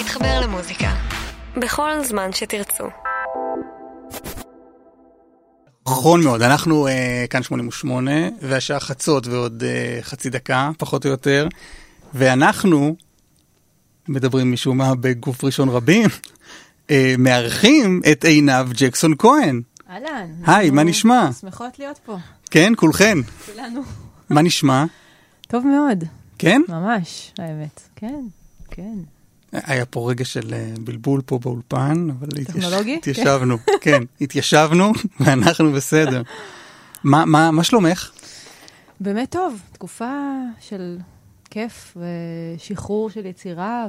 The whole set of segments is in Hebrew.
להתחבר למוזיקה. בכל זמן שתרצו. נכון מאוד, אנחנו uh, כאן 88, והשעה חצות ועוד uh, חצי דקה, פחות או יותר, ואנחנו מדברים משום מה בגוף ראשון רבים, uh, מארחים את עינב ג'קסון כהן. אהלן. היי, מה נשמע? שמחות להיות פה. כן, כולכן. כולנו. מה נשמע? טוב מאוד. כן? ממש, האמת. כן, כן. היה פה רגע של אה, בלבול פה באולפן, אבל טכנולוגי? התיישבנו, כן, התיישבנו ואנחנו בסדר. מה, מה, מה שלומך? באמת טוב, תקופה של כיף ושחרור של יצירה,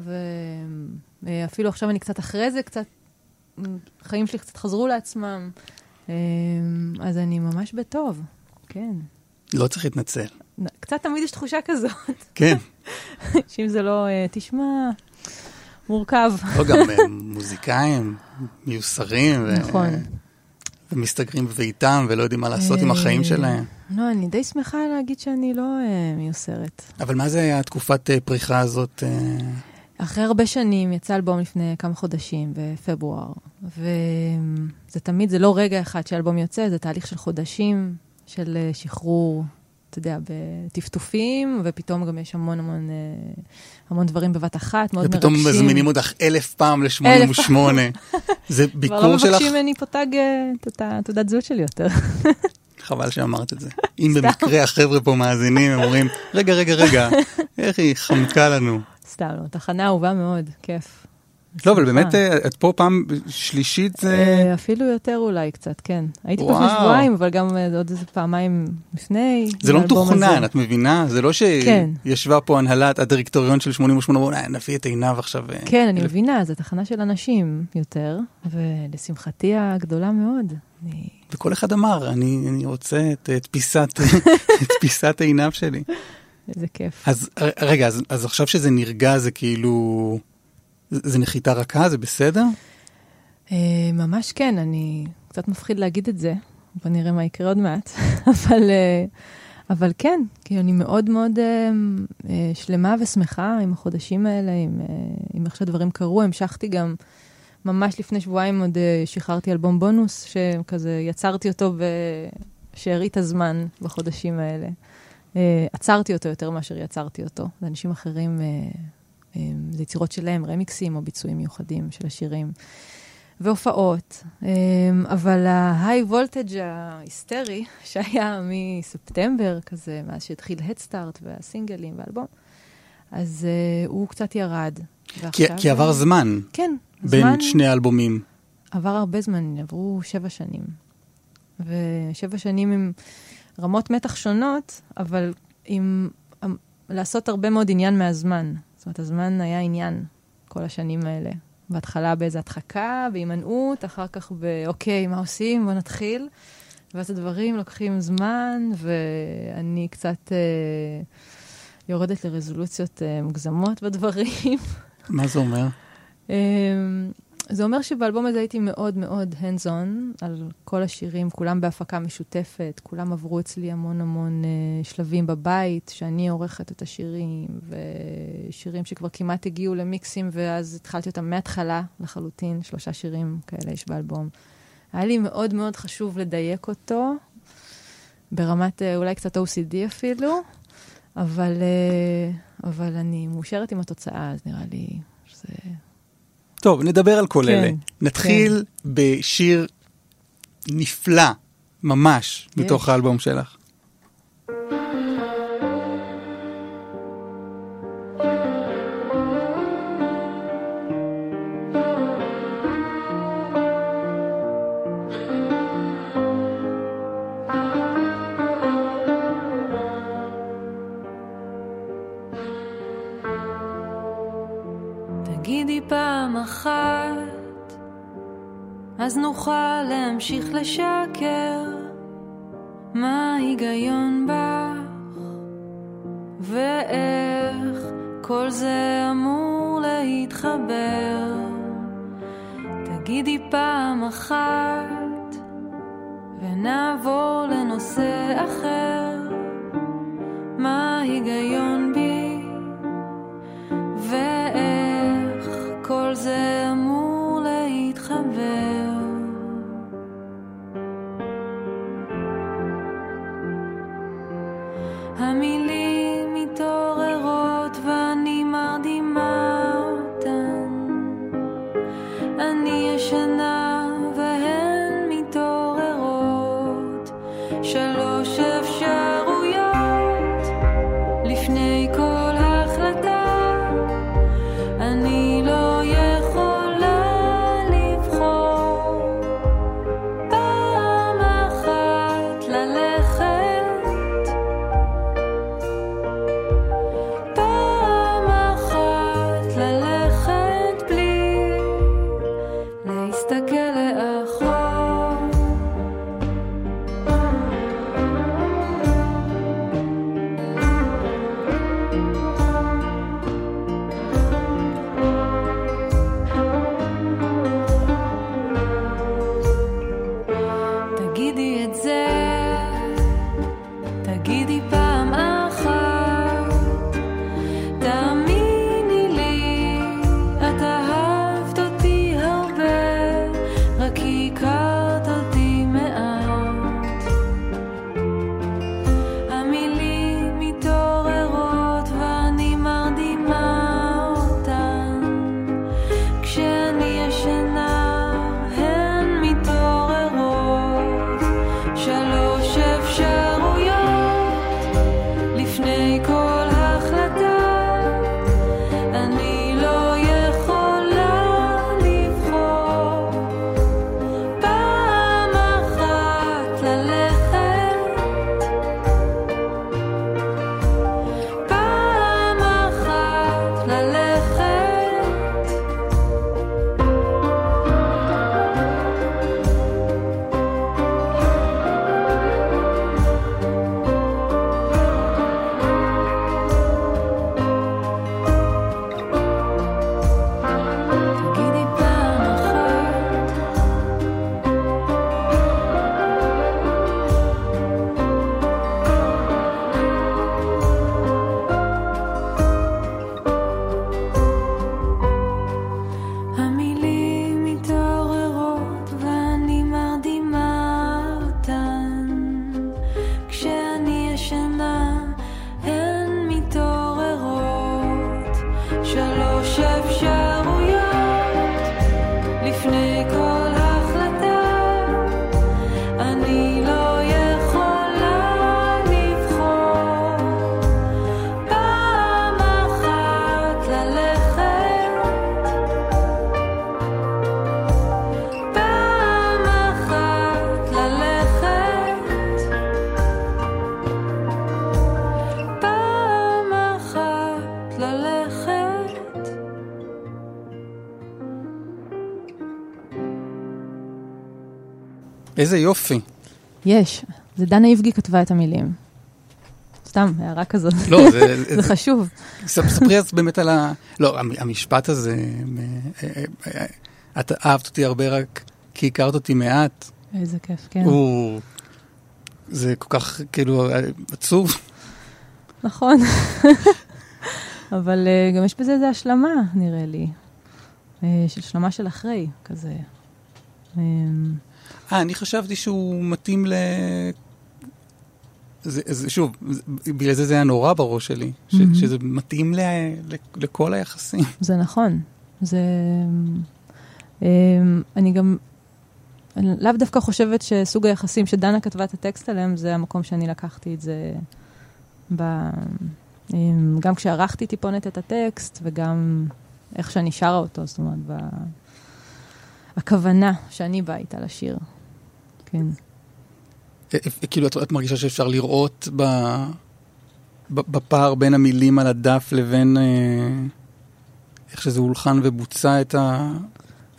ואפילו עכשיו אני קצת אחרי זה, קצת, החיים שלי קצת חזרו לעצמם, אה, אז אני ממש בטוב, כן. לא צריך להתנצל. קצת תמיד יש תחושה כזאת. כן. שאם זה לא, אה, תשמע, מורכב. לא, גם אה, מוזיקאים מיוסרים. נכון. ומסתגרים בביתם ולא יודעים מה לעשות עם החיים שלהם. לא, אני די שמחה להגיד שאני לא מיוסרת. אבל מה זה היה התקופת פריחה הזאת? אחרי הרבה שנים יצא אלבום לפני כמה חודשים, בפברואר, וזה תמיד, זה לא רגע אחד שאלבום יוצא, זה תהליך של חודשים של שחרור, אתה יודע, בטפטופים, ופתאום גם יש המון המון, המון דברים בבת אחת, מאוד ופתאום מרגשים. ופתאום מזמינים אותך אלף פעם ל-88. זה ביקור שלך... כבר לא מבקשים ממני פה תג, את התעודת זהות שלי יותר. חבל שאמרת את זה. אם במקרה החבר'ה פה מאזינים, הם אומרים, רגע, רגע, רגע, איך היא חמקה לנו. סתם לא, תחנה אהובה מאוד, כיף. לא, אבל באמת, את פה פעם שלישית זה... אפילו יותר אולי קצת, כן. הייתי פה לפני שבועיים, אבל גם עוד איזה פעמיים לפני. זה לא מתוכנן, את מבינה? זה לא שישבה פה הנהלת הדירקטוריון של 88, נביא את עיניו עכשיו. כן, אני מבינה, זו תחנה של אנשים יותר, ולשמחתי הגדולה מאוד. וכל אחד אמר, אני רוצה את פיסת עיניו שלי. איזה כיף. אז רגע, אז עכשיו שזה נרגע זה כאילו... זה נחיתה רכה? זה בסדר? ממש כן, אני... קצת מפחיד להגיד את זה, בוא נראה מה יקרה עוד מעט, אבל, אבל כן, כי אני מאוד מאוד שלמה ושמחה עם החודשים האלה, עם, עם איך שהדברים קרו. המשכתי גם, ממש לפני שבועיים עוד שחררתי אלבום בונוס, שכזה יצרתי אותו בשארית הזמן בחודשים האלה. עצרתי אותו יותר מאשר יצרתי אותו. ואנשים אחרים... זה יצירות שלהם, רמיקסים או ביצועים מיוחדים של השירים. והופעות, אבל ההיי וולטג' ההיסטרי שהיה מספטמבר כזה, מאז שהתחיל הדסטארט והסינגלים והאלבום, אז הוא קצת ירד. כי, כי עבר זמן. כן. בין זמן, שני אלבומים. עבר הרבה זמן, עברו שבע שנים. ושבע שנים עם רמות מתח שונות, אבל עם לעשות הרבה מאוד עניין מהזמן. זאת אומרת, הזמן היה עניין כל השנים האלה. בהתחלה באיזו הדחקה, בהימנעות, אחר כך באוקיי, מה עושים? בוא נתחיל. ואז הדברים לוקחים זמן, ואני קצת אה, יורדת לרזולוציות אה, מוגזמות בדברים. מה זה אומר? אה, זה אומר שבאלבום הזה הייתי מאוד מאוד hands on על כל השירים, כולם בהפקה משותפת, כולם עברו אצלי המון המון uh, שלבים בבית, שאני עורכת את השירים, ושירים שכבר כמעט הגיעו למיקסים, ואז התחלתי אותם מההתחלה לחלוטין, שלושה שירים כאלה יש באלבום. היה לי מאוד מאוד חשוב לדייק אותו, ברמת uh, אולי קצת OCD אפילו, אבל, uh, אבל אני מאושרת עם התוצאה, אז נראה לי שזה... טוב, נדבר על כל כן, אלה. נתחיל כן. בשיר נפלא, ממש, יש. מתוך האלבום שלך. איזה יופי. יש. זה דנה איבגי כתבה את המילים. סתם, הערה כזאת. לא, זה... זה חשוב. ספרי אז באמת על ה... לא, המשפט הזה, אה, אה, אה, את אהבת אותי הרבה רק כי הכרת אותי מעט. איזה כיף, כן. הוא... זה כל כך, כאילו, עצוב. נכון. אבל גם יש בזה איזו השלמה, נראה לי. של השלמה של אחרי, כזה. אה, אני חשבתי שהוא מתאים ל... זה, זה, שוב, בגלל זה זה היה נורא בראש שלי, ש, mm-hmm. שזה מתאים ל, ל, לכל היחסים. זה נכון. זה... אמ, אני גם אני לאו דווקא חושבת שסוג היחסים שדנה כתבה את הטקסט עליהם, זה המקום שאני לקחתי את זה ב... אמ, גם כשערכתי טיפונת את הטקסט, וגם איך שאני שרה אותו, זאת אומרת, ב... הכוונה שאני באה איתה לשיר. כן. אה, אה, כאילו, את, את מרגישה שאפשר לראות ב, בפער בין המילים על הדף לבין אה, איך שזה הולחן ובוצע את, ה,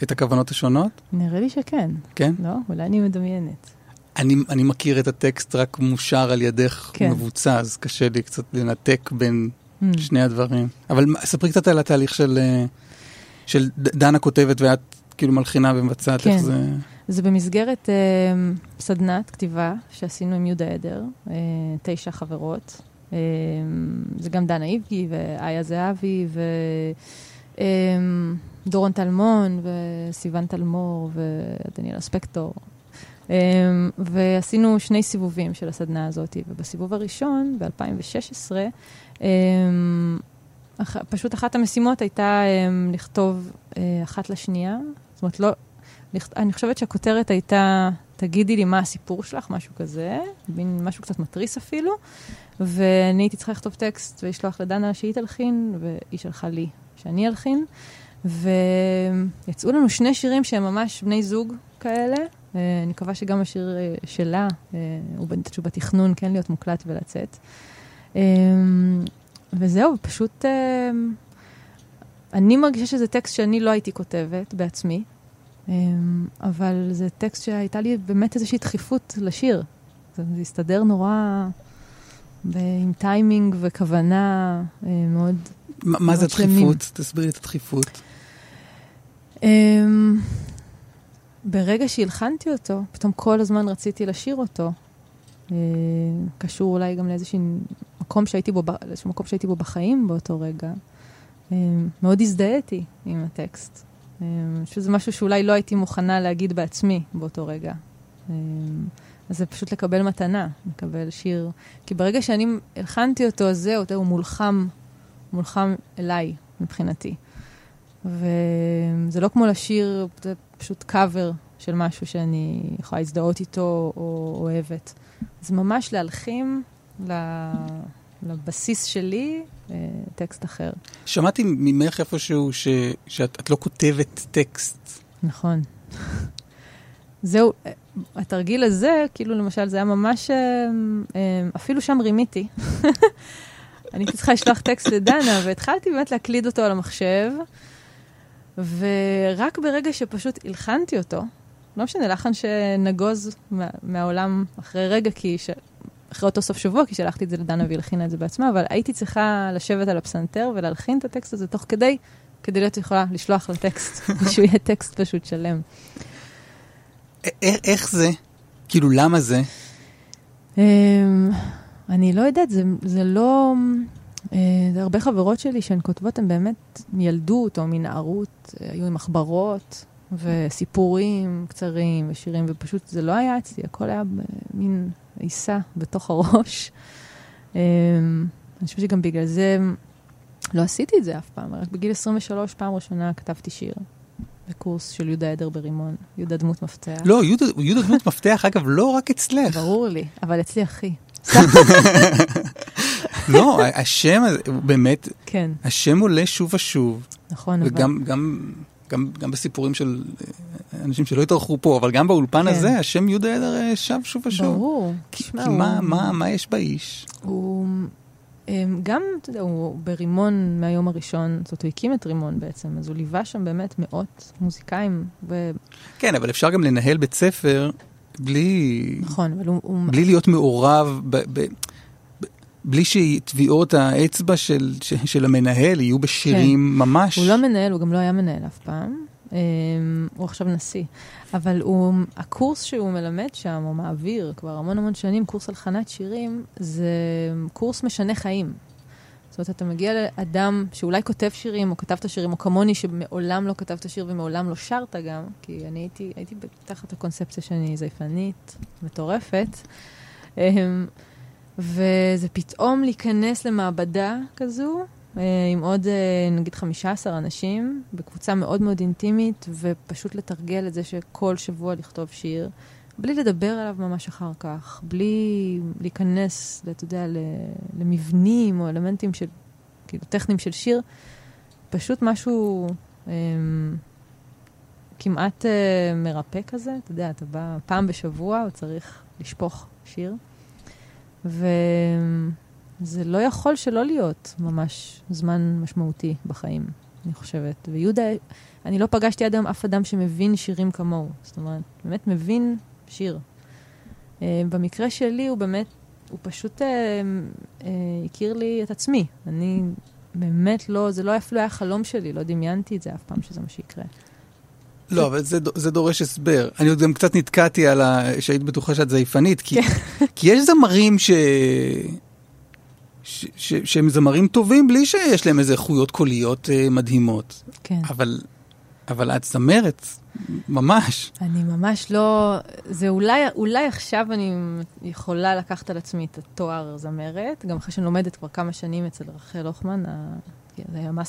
את הכוונות השונות? נראה לי שכן. כן? לא, אולי אני מדמיינת. אני, אני מכיר את הטקסט רק מושר על ידך כן. מבוצע, אז קשה לי קצת לנתק בין mm. שני הדברים. אבל ספרי קצת על התהליך של, של דנה כותבת ואת כאילו מלחינה ומבצעת, כן. איך זה... זה במסגרת אה, סדנת כתיבה שעשינו עם יהודה עדר, אה, תשע חברות. אה, זה גם דנה איבגי ואיה זהבי ודורון אה, טלמון וסיון טלמור ודניאלה ספקטור. אה, ועשינו שני סיבובים של הסדנה הזאת, ובסיבוב הראשון, ב-2016, אה, פשוט אחת המשימות הייתה um, לכתוב uh, אחת לשנייה, אומרת, לא, אני חושבת שהכותרת הייתה, תגידי לי מה הסיפור שלך, משהו כזה, מין משהו קצת מתריס אפילו, ואני הייתי צריכה לכתוב טקסט ולשלוח לדנה שהיא תלחין, והיא שלחה לי שאני אלחין, ויצאו לנו שני שירים שהם ממש בני זוג כאלה. אני מקווה שגם השיר אה, שלה, אה, הוא בתכנון כן להיות מוקלט ולצאת. וזהו, פשוט... אני מרגישה שזה טקסט שאני לא הייתי כותבת בעצמי, אבל זה טקסט שהייתה לי באמת איזושהי דחיפות לשיר. זה, הסתדר נורא עם טיימינג וכוונה מאוד... ما, מה זה דחיפות? תסבירי את הדחיפות. ברגע שהלחנתי אותו, פתאום כל הזמן רציתי לשיר אותו. אה, קשור אולי גם לאיזשהו מקום שהייתי בו, מקום שהייתי בו בחיים באותו רגע. אה, מאוד הזדהיתי עם הטקסט. אה, שזה משהו שאולי לא הייתי מוכנה להגיד בעצמי באותו רגע. אז זה פשוט לקבל מתנה, לקבל שיר. כי ברגע שאני הלחנתי אותו, אז זהו, הוא מולחם, מולחם אליי מבחינתי. וזה לא כמו לשיר, זה פשוט קאבר של משהו שאני יכולה להזדהות איתו או אוהבת. זה ממש להלחים לבסיס שלי אה, טקסט אחר. שמעתי ממך איפשהו ש, שאת לא כותבת טקסט. נכון. זהו, התרגיל הזה, כאילו למשל, זה היה ממש, אה, אה, אפילו שם רימיתי. אני הייתי צריכה לשלוח טקסט לדנה, והתחלתי באמת להקליד אותו על המחשב. ורק ברגע שפשוט הלחנתי אותו, לא משנה, לחן שנגוז מה, מהעולם אחרי רגע, כי ש... אחרי אותו סוף שבוע, כי שלחתי את זה לדנה והיא הלחינה את זה בעצמה, אבל הייתי צריכה לשבת על הפסנתר ולהלחין את הטקסט הזה תוך כדי, כדי להיות יכולה לשלוח לטקסט, שהוא יהיה טקסט פשוט שלם. איך זה? כאילו, למה זה? אמ, אני לא יודעת, זה, זה לא... אה, זה הרבה חברות שלי שהן כותבות, הן באמת מילדות או מנערות, אה, היו עם מחברות וסיפורים קצרים ושירים, ופשוט זה לא היה אצלי, הכל היה מין עיסה בתוך הראש. אה, אני חושבת שגם בגלל זה לא עשיתי את זה אף פעם, רק בגיל 23 פעם ראשונה כתבתי שיר. בקורס של יהודה עדר ברימון, יהודה דמות מפתח. לא, יהודה, יהודה דמות מפתח, אגב, לא רק אצלך. ברור לי, אבל אצלי הכי. לא, השם הזה, באמת, כן. השם עולה שוב ושוב. נכון, וגם אבל... גם, גם, גם בסיפורים של אה, אנשים שלא התארחו פה, אבל גם באולפן כן. הזה, השם יהודה עדר אה, שב שוב ושוב. ברור. כי, כי הוא... מה, מה, מה יש באיש? הוא... גם, אתה יודע, הוא ברימון מהיום הראשון, זאת אומרת, הוא הקים את רימון בעצם, אז הוא ליווה שם באמת מאות מוזיקאים. ו... כן, אבל אפשר גם לנהל בית ספר בלי... נכון, אבל הוא... בלי להיות מעורב ב... ב... בלי שטביעות האצבע של, של המנהל יהיו בשירים כן. ממש. הוא לא מנהל, הוא גם לא היה מנהל אף פעם. Um, הוא עכשיו נשיא. אבל הוא, הקורס שהוא מלמד שם, או מעביר כבר המון המון שנים, קורס הלחנת שירים, זה קורס משנה חיים. זאת אומרת, אתה מגיע לאדם שאולי כותב שירים, או כתב את השירים, או כמוני, שמעולם לא כתב את השיר ומעולם לא שרת גם, כי אני הייתי, הייתי תחת הקונספציה שאני זייפנית מטורפת. אמ, וזה פתאום להיכנס למעבדה כזו, אה, עם עוד אה, נגיד 15 אנשים, בקבוצה מאוד מאוד אינטימית, ופשוט לתרגל את זה שכל שבוע לכתוב שיר, בלי לדבר עליו ממש אחר כך, בלי להיכנס, אתה יודע, למבנים או אלמנטים של, כאילו, טכניים של שיר, פשוט משהו אה, כמעט אה, מרפא כזה, אתה יודע, אתה בא פעם בשבוע, או צריך לשפוך שיר. וזה לא יכול שלא להיות ממש זמן משמעותי בחיים, אני חושבת. ויהודה, אני לא פגשתי עד היום אף אדם שמבין שירים כמוהו. זאת אומרת, באמת מבין שיר. Uh, במקרה שלי הוא באמת, הוא פשוט uh, uh, הכיר לי את עצמי. אני באמת לא, זה לא אפילו היה חלום שלי, לא דמיינתי את זה אף פעם שזה מה שיקרה. לא, אבל זה, זה דורש הסבר. אני עוד גם קצת נתקעתי על ה... שהיית בטוחה שאת זייפנית, כי, כן. כי יש זמרים ש... ש... ש... שהם זמרים טובים בלי שיש להם איזה איכויות קוליות uh, מדהימות. כן. אבל, אבל את זמרת, ממש. אני ממש לא... זה אולי, אולי עכשיו אני יכולה לקחת על עצמי את התואר זמרת, גם אחרי שאני לומדת כבר כמה שנים אצל רחל הוכמן, ה...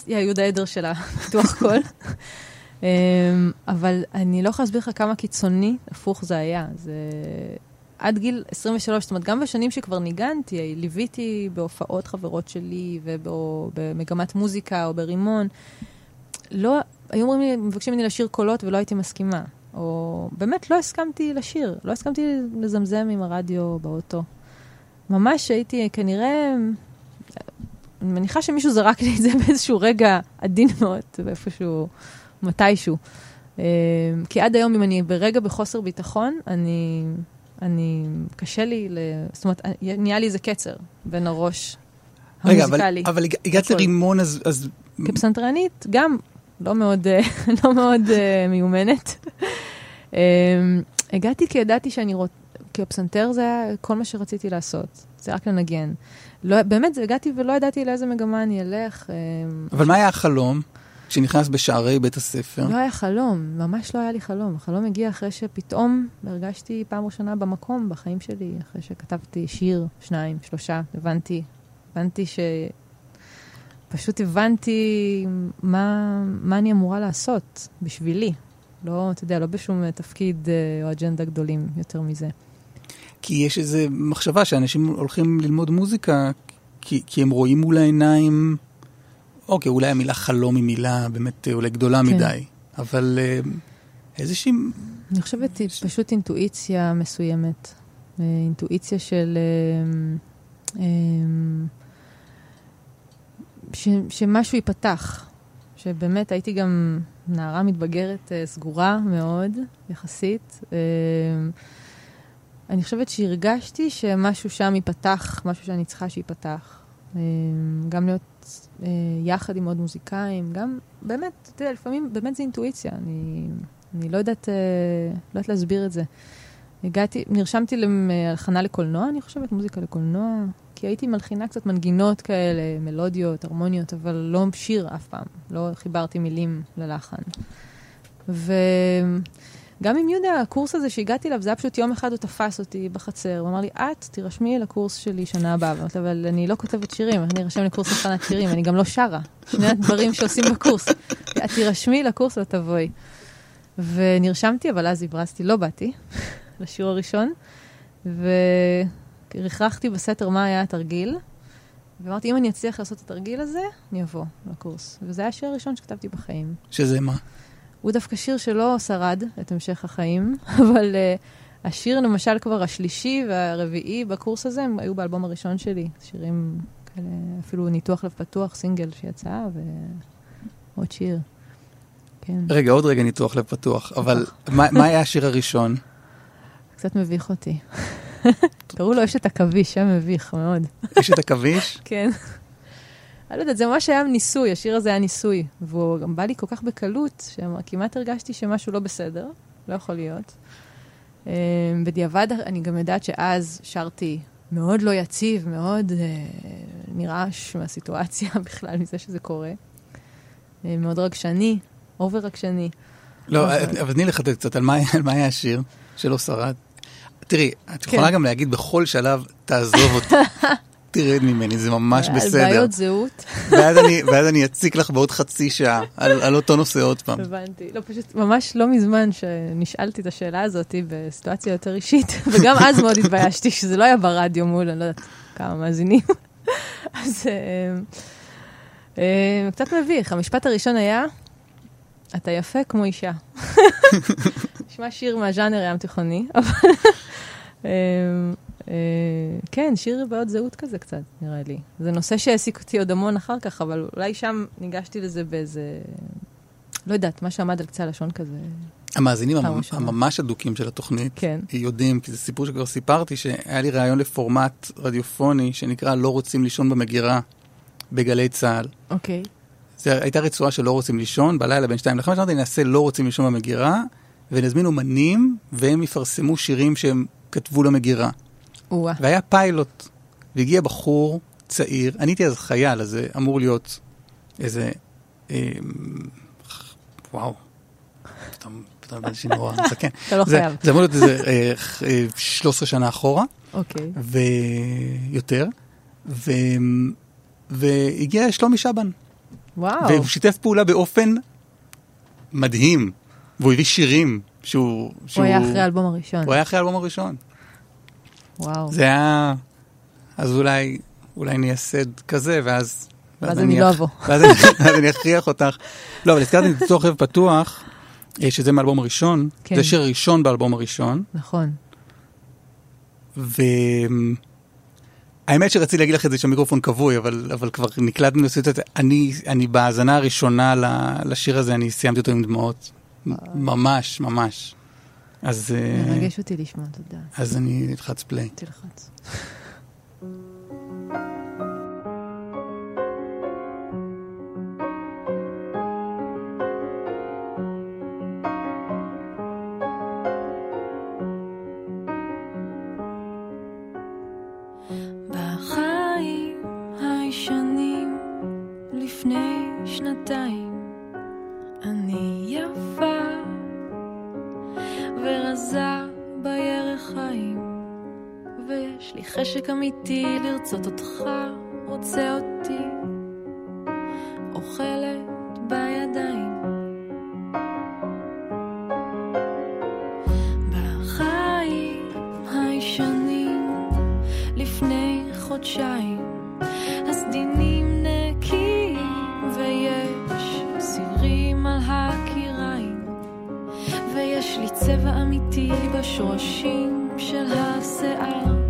היא היהודה עדר של הפיתוח קול. אמ, אבל אני לא יכולה להסביר לך כמה קיצוני הפוך זה היה. זה... עד גיל 23, זאת אומרת, גם בשנים שכבר ניגנתי, ליוויתי בהופעות חברות שלי ובמגמת מוזיקה או ברימון. לא, היו אומרים לי, מבקשים ממני לשיר קולות ולא הייתי מסכימה. או באמת לא הסכמתי לשיר, לא הסכמתי לזמזם עם הרדיו באוטו. ממש הייתי כנראה, אני מניחה שמישהו זרק לי את זה באיזשהו רגע עדין מאוד, באיפשהו, מתישהו. אה, כי עד היום, אם אני ברגע בחוסר ביטחון, אני, אני, קשה לי, זאת אומרת, נהיה לי איזה קצר בין הראש רגע, המוזיקלי. רגע, אבל, אבל הגעת לרימון, אז... אז... כפסנתרנית, גם לא מאוד, אה, לא מאוד מיומנת. um, הגעתי כי ידעתי שאני רוצה, כי הפסנתר זה היה כל מה שרציתי לעשות, זה רק לנגן. לא, באמת, הגעתי ולא ידעתי לאיזה מגמה אני אלך. Um, אבל מה היה החלום? כשנכנס בשערי בית הספר? לא היה חלום, ממש לא היה לי חלום. החלום הגיע אחרי שפתאום הרגשתי פעם ראשונה במקום, בחיים שלי, אחרי שכתבתי שיר, שניים, שלושה, הבנתי, הבנתי ש... פשוט הבנתי מה, מה אני אמורה לעשות בשבילי. לא, אתה יודע, לא בשום תפקיד אה, או אג'נדה גדולים יותר מזה. כי יש איזו מחשבה שאנשים הולכים ללמוד מוזיקה כי, כי הם רואים מול העיניים, אוקיי, אולי המילה חלום היא מילה באמת אה, אולי גדולה כן. מדי, אבל אה, איזושהי... אני חושבת פשוט אינטואיציה מסוימת. אינטואיציה של... ש, שמשהו ייפתח. שבאמת הייתי גם נערה מתבגרת סגורה מאוד, יחסית. אני חושבת שהרגשתי שמשהו שם ייפתח, משהו שאני צריכה שייפתח. גם להיות uh, יחד עם עוד מוזיקאים, גם באמת, אתה יודע, לפעמים באמת זה אינטואיציה. אני, אני לא יודעת, uh, לא יודעת להסביר את זה. הגעתי, נרשמתי להכנה לקולנוע, אני חושבת, מוזיקה לקולנוע. כי הייתי מלחינה קצת מנגינות כאלה, מלודיות, הרמוניות, אבל לא שיר אף פעם. לא חיברתי מילים ללחן. וגם עם יהודה, הקורס הזה שהגעתי אליו, זה היה פשוט יום אחד הוא תפס אותי בחצר, הוא אמר לי, את תירשמי לקורס שלי שנה הבאה. ואמרתי, אבל אני לא כותבת שירים, אני ארשם לקורס הכנת שירים, אני גם לא שרה. שני הדברים שעושים בקורס. את תירשמי לקורס ותבואי. ונרשמתי, אבל אז הברזתי, לא באתי לשיעור הראשון. ו... רכרכתי בסתר מה היה התרגיל, ואמרתי, אם אני אצליח לעשות את התרגיל הזה, אני אבוא לקורס. וזה היה השיר הראשון שכתבתי בחיים. שזה מה? הוא דווקא שיר שלא שרד את המשך החיים, אבל uh, השיר, למשל, כבר השלישי והרביעי בקורס הזה, הם היו באלבום הראשון שלי. שירים כאלה, אפילו ניתוח לב פתוח, סינגל שיצא, ועוד שיר. כן. רגע, עוד רגע ניתוח לב פתוח, אבל מה, מה היה השיר הראשון? קצת מביך אותי. קראו לו אשת עכביש, שם מביך מאוד. אשת עכביש? כן. אני לא יודעת, זה ממש היה ניסוי, השיר הזה היה ניסוי. והוא גם בא לי כל כך בקלות, שכמעט הרגשתי שמשהו לא בסדר, לא יכול להיות. אמ, בדיעבד, אני גם יודעת שאז שרתי מאוד לא יציב, מאוד אה, נרעש מהסיטואציה בכלל, מזה שזה קורה. אה, מאוד רגשני, אובר רגשני. לא, אבל תני לחדד קצת, על מה היה השיר שלא שרד? תראי, את יכולה כן. גם להגיד בכל שלב, תעזוב אותי. תרד ממני, זה ממש בסדר. על בעיות זהות. ואז אני, ואז אני אציק לך בעוד חצי שעה על, על אותו נושא עוד פעם. הבנתי. לא, פשוט ממש לא מזמן שנשאלתי את השאלה הזאת בסיטואציה יותר אישית, וגם אז מאוד התביישתי שזה לא היה ברדיו מול, אני לא יודעת כמה מאזינים. אז אה, אה, קצת מביך. המשפט הראשון היה, אתה יפה כמו אישה. נשמע שיר מהז'אנר ים תיכוני, אבל... אה, כן, שיר בעוד זהות כזה קצת, נראה לי. זה נושא שהעסיק אותי עוד המון אחר כך, אבל אולי שם ניגשתי לזה באיזה... לא יודעת, מה שעמד על קצה הלשון כזה. המאזינים הממש אדוקים של התוכנית כן. יודעים, כי זה סיפור שכבר סיפרתי, שהיה לי רעיון לפורמט רדיופוני שנקרא לא רוצים לישון במגירה בגלי צה"ל. אוקיי. זו הייתה רצועה של לא רוצים לישון, בלילה בין 2 ל-5, אמרתי, נעשה לא רוצים לישון במגירה, ונזמין אומנים, והם יפרסמו שירים שהם כתבו למגירה. והיה פיילוט, והגיע בחור צעיר, אני הייתי אז חייל, אז זה אמור להיות איזה... אה, וואו. פתאום, פתאום שאני נורא מסכן. אתה לא חייב. זה אמור להיות איזה אה, 13 שנה אחורה. אוקיי. ויותר. והגיע שלומי שבן. וואו. והוא שיתף פעולה באופן מדהים, והוא הביא שירים שהוא... הוא. היה אחרי האלבום הראשון. הוא היה אחרי האלבום הראשון. וואו. זה היה... אז אולי, אולי נהיה סד כזה, ואז... ואז אני לא אבוא. ואז אני- אכריח אותך. לא, אבל הזכרתי את לב פתוח, אה, שזה מהאלבום הראשון. כן. זה השיר הראשון באלבום הראשון. נכון. והאמת שרציתי להגיד לך את זה שהמיקרופון כבוי, אבל, אבל כבר נקלטנו לעשות את זה. אני, אני בהאזנה הראשונה לשיר הזה, אני סיימתי אותו עם דמעות. ממש, ממש. אז, אה, מרגש אותי לשמוע, תודה. אז אני נלחץ פליי. תלחץ. לרצות אותך רוצה אותי אוכלת בידיים. בחיים הישנים לפני חודשיים הסדינים נקיים ויש סירים על הקיריים. ויש לי צבע אמיתי בשורשים של השיער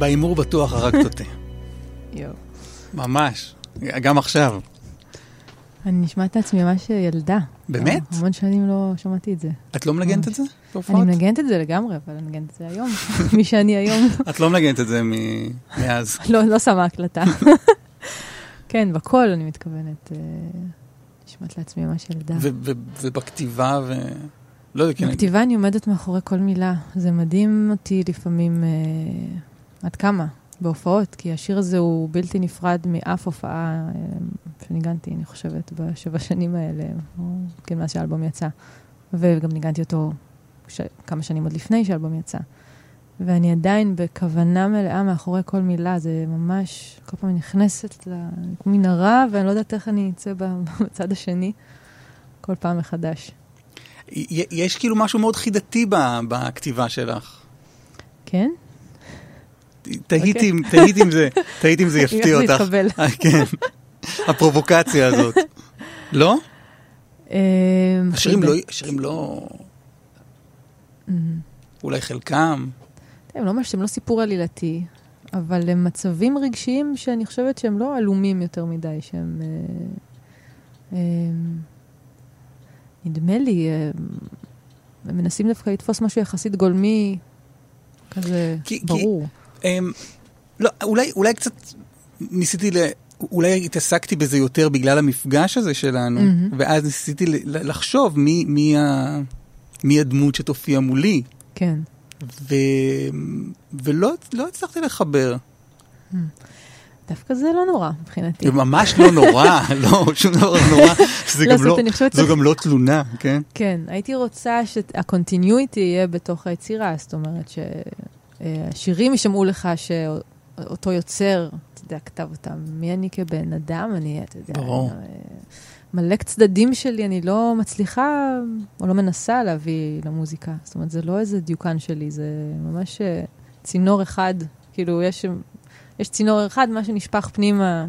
בהימור בטוח הרגת אותי. יואו. ממש. גם עכשיו. אני נשמעת לעצמי ממש ילדה. באמת? אה, המון שנים לא שמעתי את זה. את לא מנגנת את זה? אני? מנגנת את זה לגמרי, אבל אני מנגנת את זה היום. מי שאני היום, את לא מנגנת את זה מאז. לא לא שמה הקלטה. כן, בקול אני מתכוונת. אה, נשמעת לעצמי ממש ילדה. ובכתיבה ו... לא יודע, כן. בכתיבה אני עומדת מאחורי כל מילה. זה מדהים אותי לפעמים אה, עד כמה, בהופעות, כי השיר הזה הוא בלתי נפרד מאף הופעה אה, שניגנתי, אני חושבת, בשבע שנים האלה, או כן, מאז שהאלבום יצא. וגם ניגנתי אותו ש... כמה שנים עוד לפני שהאלבום יצא. ואני עדיין בכוונה מלאה מאחורי כל מילה, זה ממש, כל פעם אני נכנסת למנהרה, ואני לא יודעת איך אני אצא בצד השני, כל פעם מחדש. יש כאילו משהו מאוד חידתי בכתיבה שלך. כן? תהיתי אם- תהיתי אם זה- תהיתי אם זה יפתיע איך זה אותך. יתקבל. אה, כן. הפרובוקציה הזאת. לא? אה, השירים. לא... השירים לא... Mhm. אולי חלקם. הם לא ממש, הם לא סיפור עלילתי, אבל הם מצבים רגשיים שאני חושבת שהם לא עלומים יותר מדי, שהם... אה, אה, נדמה לי, אה, הם מנסים דווקא לתפוס משהו יחסית גולמי, כזה כי- ברור. אמ, לא, אולי, אולי קצת ניסיתי ל... אולי התעסקתי בזה יותר בגלל המפגש הזה שלנו, מהמם. ואז ניסיתי לחשוב מי, מי, ה... מי הדמות שתופיע מולי, כן. ו... ולא לא הצלחתי לחבר. דווקא זה לא נורא מבחינתי. זה ממש לא נורא, לא, שום דבר לא נורא, זה לא, גם לא, זו ש- גם לא תלונה, כן? כן, הייתי רוצה שה continuity יהיה בתוך היצירה, זאת אומרת שהשירים יישמעו לך שאותו יוצר, אתה יודע, כתב אותם. מי אני כבן אדם? אני, אתה יודע, ברור. אה, מלא צדדים שלי, אני לא מצליחה או לא מנסה להביא למוזיקה. זאת אומרת, זה לא איזה דיוקן שלי, זה ממש אה, צינור אחד, כאילו, יש, יש צינור אחד, מה שנשפך פנימה,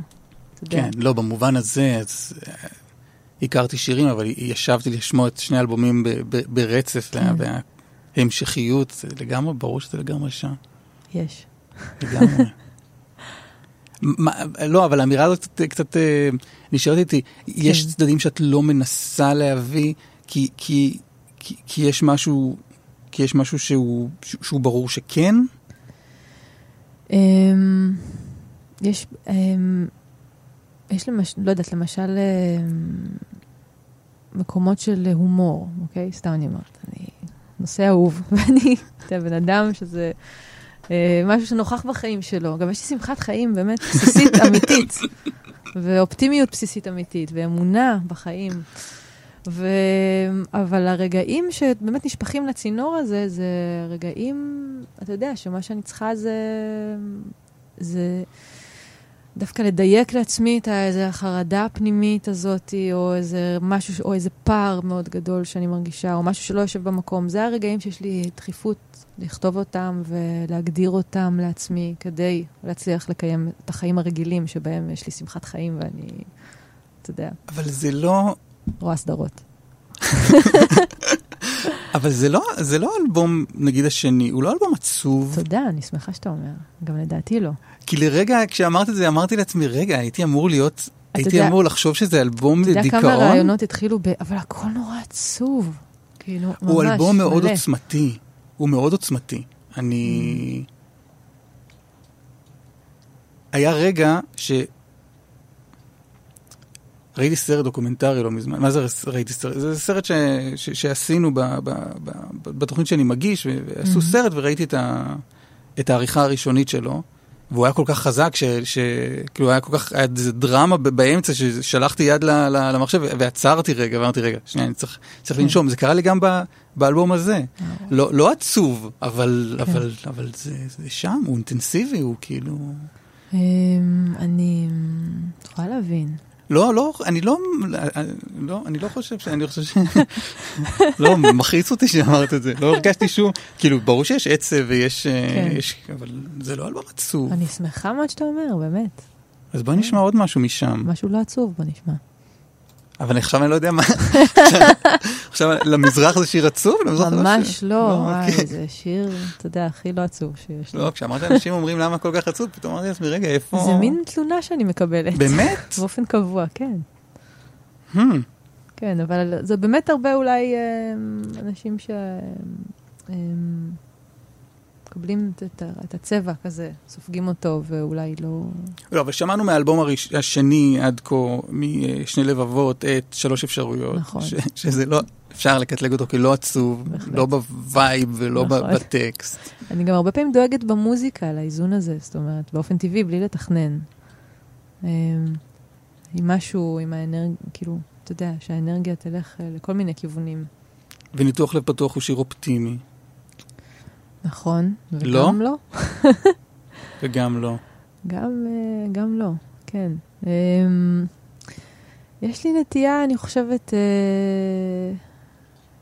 אתה יודע. כן, לא, במובן הזה, אז אה, הכרתי שירים, אבל ישבתי לשמוע את שני האלבומים ברצף, כן. וה- וההמשכיות, זה לגמרי, ברור שזה לגמרי שם, יש. לגמרי. מה, לא, אבל האמירה הזאת קצת, קצת אה, נשארת איתי. יש כן. צדדים שאת לא מנסה להביא, כי, כי, כי, כי יש משהו, כי יש משהו שהוא, שהוא ברור שכן? אמ, יש, אמ, יש למש... לא יודעת, למשל אמ, מקומות של הומור, אוקיי? סתם אני אומרת, אני נושא אהוב, ואני, אתה בן אדם שזה אה, משהו שנוכח בחיים שלו. גם יש לי שמחת חיים באמת בסיסית אמיתית, ואופטימיות בסיסית אמיתית, ואמונה בחיים. ו... אבל הרגעים שבאמת נשפכים לצינור הזה, זה רגעים, אתה יודע, שמה שאני צריכה זה, זה דווקא לדייק לעצמי את איזה החרדה הפנימית הזאת, או איזה משהו, או איזה פער מאוד גדול שאני מרגישה, או משהו שלא יושב במקום. זה הרגעים שיש לי דחיפות לכתוב אותם ולהגדיר אותם לעצמי, כדי להצליח לקיים את החיים הרגילים שבהם יש לי שמחת חיים ואני, אתה יודע, אבל זה לא, רואה סדרות. אבל זה לא, זה לא אלבום, נגיד השני, הוא לא אלבום עצוב. תודה, אני שמחה שאתה אומר. גם לדעתי לא. כי לרגע, כשאמרת את זה, אמרתי לעצמי, רגע, הייתי אמור להיות, הייתי יודע- אמור לחשוב שזה אלבום אתה יודע לדיכאון. כמה רעיונות התחילו ב... אבל הכל נורא עצוב. כאילו, ממש, הוא אלבום מאוד מלא. עוצמתי. הוא מאוד עוצמתי. אני... היה רגע ש... ראיתי סרט דוקומנטרי לא מזמן, מה זה ראיתי סרט? זה סרט ש... ש... שעשינו ב... ב... ב... ב... בתוכנית שאני מגיש, ועשו Mhm. סרט וראיתי את, ה... את העריכה הראשונית שלו, והוא היה כל כך חזק, ש... ש... כאילו היה כל כך, היה איזה דרמה באמצע, ששלחתי יד ל... ל... למחשב ועצרתי רגע, ואמרתי, רגע, שנייה, אני צריך, צריך כן. לנשום. זה קרה לי גם ב... באלבום הזה. אה, לא, לא עצוב, אבל, כן. אבל, אבל זה, זה שם, הוא אינטנסיבי, הוא כאילו... אמ, אני יכולה להבין. לא, לא, אני לא, לא, אני לא חושב ש... אני חושב ש... לא, מכעיס אותי שאמרת את זה. לא הרגשתי שום... כאילו, ברור שיש עצב ויש... אה, כן. אבל זה לא אלבום עצוב. אני שמחה מאוד שאתה אומר, באמת. אז בוא נשמע עוד משהו משם. משהו לא עצוב, בוא נשמע. אבל עכשיו אני לא יודע מה, עכשיו למזרח זה שיר עצוב? זה ממש שיר- לא, וואי, אוקיי. זה שיר, אתה יודע, הכי לא עצוב שיש לי. לא, כשאמרת אנשים אומרים למה כל כך עצוב, פתאום אמרתי לעצמי, רגע, איפה... זה מין תלונה שאני מקבלת. באמת? באופן קבוע, כן. Hmm. כן, אבל זה באמת הרבה אולי אה, אנשים ש... מקבלים את, את, הצבע כזה, סופגים אותו, ואולי לא... לא, אבל שמענו מהאלבום הראש... השני עד כה, משני לבבות, את שלוש אפשרויות. נכון. ש... שזה לא, אפשר לקטלג אותו כלא עצוב, בהחלט. לא ב vibe ולא נכון. בטקסט. אני גם הרבה פעמים דואגת במוזיקה לאיזון הזה, זאת אומרת, באופן טבעי, בלי לתכנן. אה, עם משהו, עם האנרגיה, כאילו, אתה יודע, שהאנרגיה תלך אה, לכל מיני כיוונים. וניתוח לב פתוח הוא שיר אופטימי, נכון, וגם לא? לא. וגם לא. גם, אה, גם לא, כן. אמ, יש לי נטייה, אני חושבת, אה,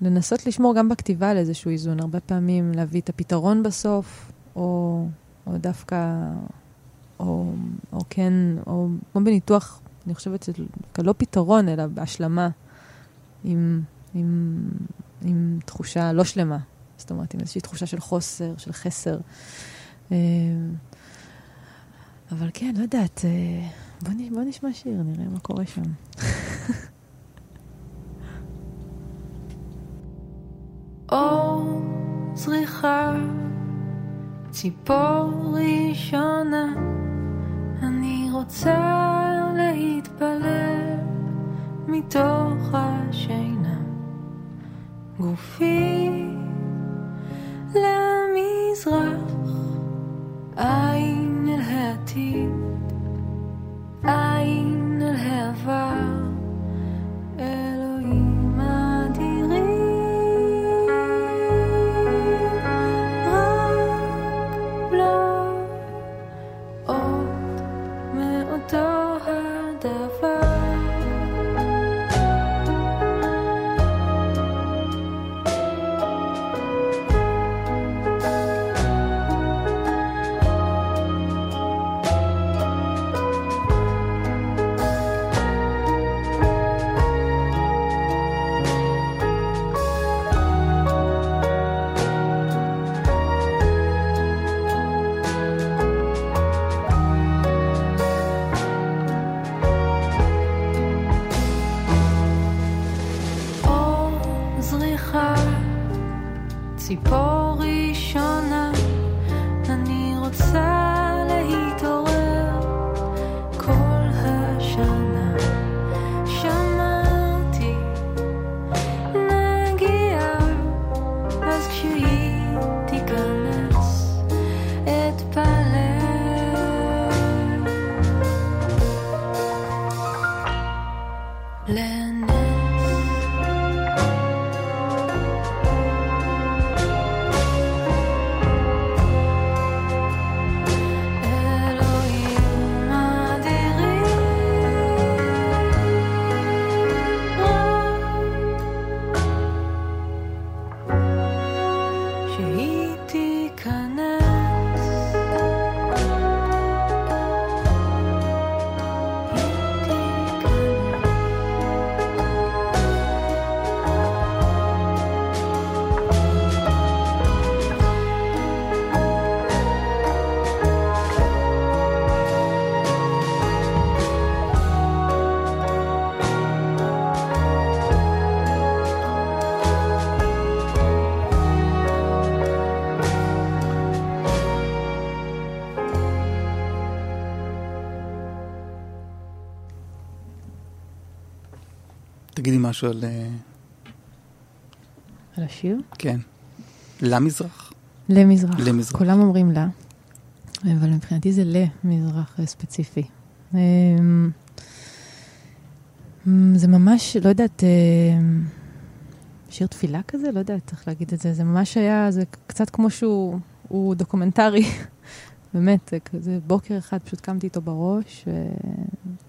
לנסות לשמור גם בכתיבה על איזשהו איזון. הרבה פעמים להביא את הפתרון בסוף, או, או דווקא, או, או כן, או כמו בניתוח, אני חושבת שזה דווקא לא פתרון, אלא בהשלמה עם, עם, עם תחושה לא שלמה. זאת אומרת, עם איזושהי תחושה של חוסר, של חסר. אמ, אבל כן, לא יודעת, אה, בוא, נ, בוא נשמע שיר, נראה מה קורה שם. אור זריחה, ציפור ראשונה, אני רוצה להתפלל מתוך השינה. גופי למזרח, עין אל העתיד, עין אל העבר. אלוהים משהו על... אה, על השיר? כן. למזרח? למזרח. למזרח. כולם אומרים לה, אבל מבחינתי זה למזרח ספציפי. אמ, זה ממש, לא יודעת, אמ, שיר תפילה כזה? לא יודעת איך להגיד את זה. זה ממש היה, זה קצת כמו שהוא הוא דוקומנטרי. באמת, זה בוקר אחד פשוט קמתי איתו בראש,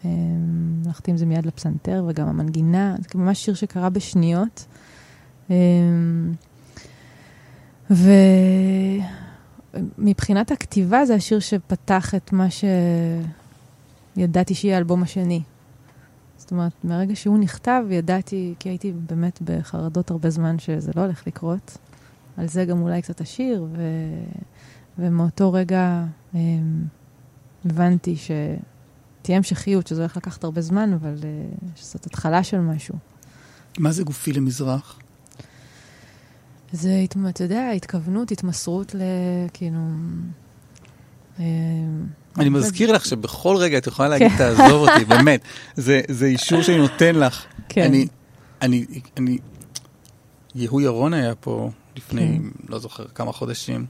והלכתי עם זה מיד לפסנתר, וגם המנגינה, זה ממש שיר שקרה בשניות. אמ, ומבחינת הכתיבה זה השיר שפתח את מה שידעתי שיהיה האלבום השני. זאת אומרת, מהרגע שהוא נכתב, ידעתי, כי הייתי באמת בחרדות הרבה זמן שזה לא הולך לקרות. על זה גם אולי קצת השיר, ו... ומאותו רגע אמ, הבנתי שתהיה המשכיות, שזה הולך לקחת הרבה זמן, אבל אה, שזאת התחלה של משהו. מה זה גופי למזרח? זה, אתה יודע, התכוונות, התמסרות ל... כאילו... אמ, אני מזכיר לך שבכל רגע את יכולה להגיד, כן. תעזוב אותי, באמת. זה זה אישור שאני נותן לך. כן. אני, אני, אני, יהוא ירון היה פה לפני, כן. לא זוכר, כמה חודשים,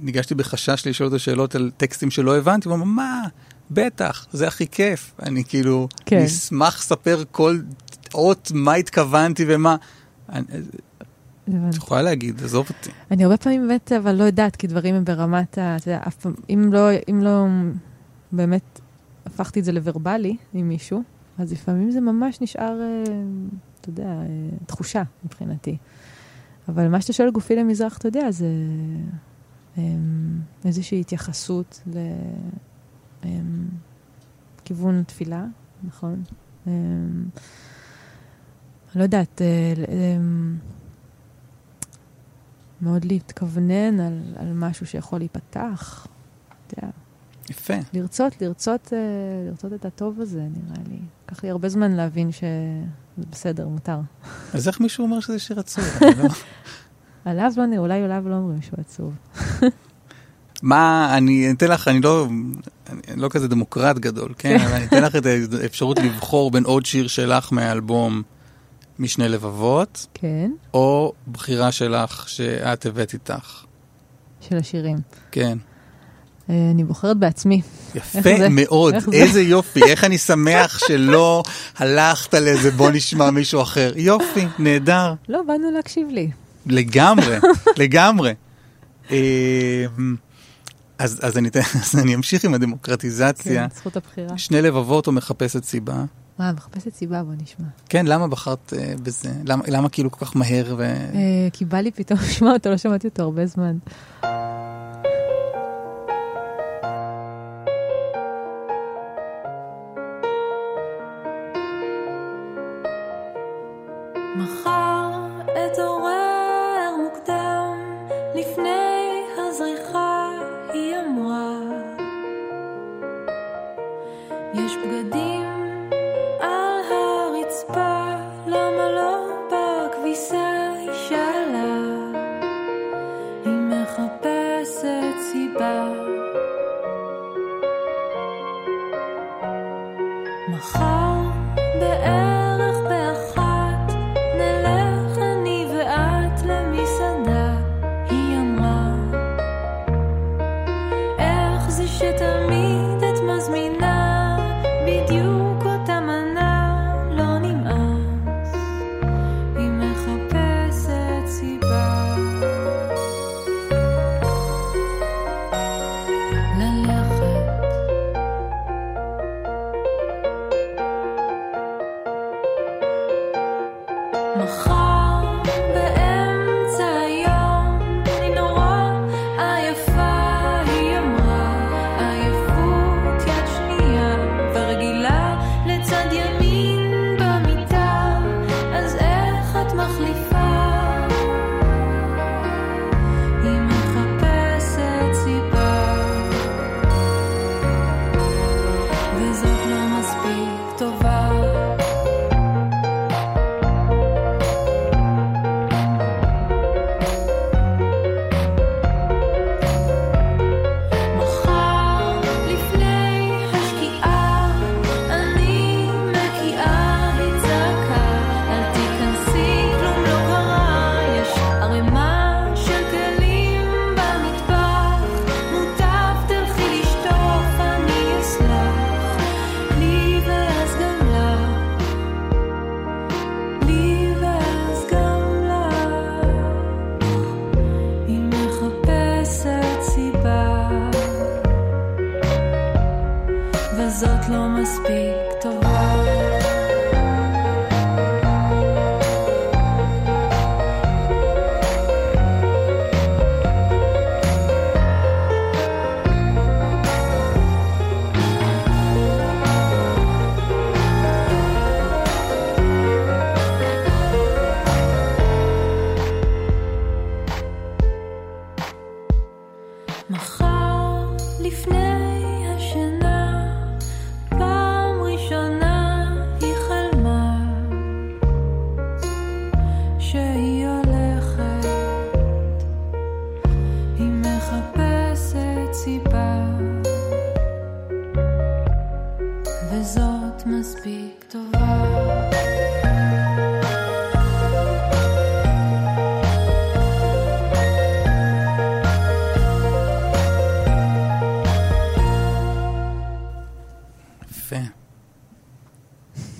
וניגשתי בחשש לשאול אותו שאלות על טקסטים שלא הבנתי, הוא אמר, מה, בטח, זה הכי כיף. אני כאילו, כן. אני אשמח לספר כל אות מה התכוונתי ומה. אני- את. יכולה להגיד, עזוב אותי. אני הרבה פעמים באמת, אבל לא יודעת, כי דברים הם ברמת ה... אתה יודע, אף פעם, אם לא, אם לא באמת הפכתי את זה לוורבלי עם מישהו, אז לפעמים זה ממש נשאר, אה, אתה יודע, אה, תחושה מבחינתי. אבל מה שאתה שואל גופי למזרח, אתה יודע, זה אה, איזושהי התייחסות לכיוון תפילה, נכון? אה, אני לא יודעת, אה, מאוד להתכוונן על, על משהו שיכול להיפתח. אתה יודע, יפה. לרצות, לרצות, אה, לרצות את הטוב הזה, נראה לי. לקח לי הרבה זמן להבין שזה בסדר, מותר. אז איך מישהו אומר שזה שיר עצוב? לא- עליו לא נראה, אולי עליו לא אומרים שהוא עצוב. מה, אני אתן לך, אני לא, אני לא כזה דמוקרט גדול, כן? אבל אני אתן לך את האפשרות לבחור בין עוד שיר שלך מהאלבום משני לבבות, כן, או בחירה שלך שאת הבאת איתך. של השירים. כן. אה, אני בוחרת בעצמי. יפה איך? מאוד, איך זה? איזה יופי, איך אני שמח שלא הלכת לאיזה בוא נשמע מישהו אחר. יופי, נהדר, לא, באנו להקשיב לי. לגמרי, לגמרי. אה, אז, אז, אני, אז אני אמשיך עם הדמוקרטיזציה. כן, זכות הבחירה. שני לבבות או מחפשת סיבה. מה, מחפשת סיבה, בוא נשמע. כן, למה בחרת אה, בזה? למה, למה כאילו כל כך מהר ו... אה, כי בא לי פתאום לשמוע אותו, לא שמעתי אותו הרבה זמן. My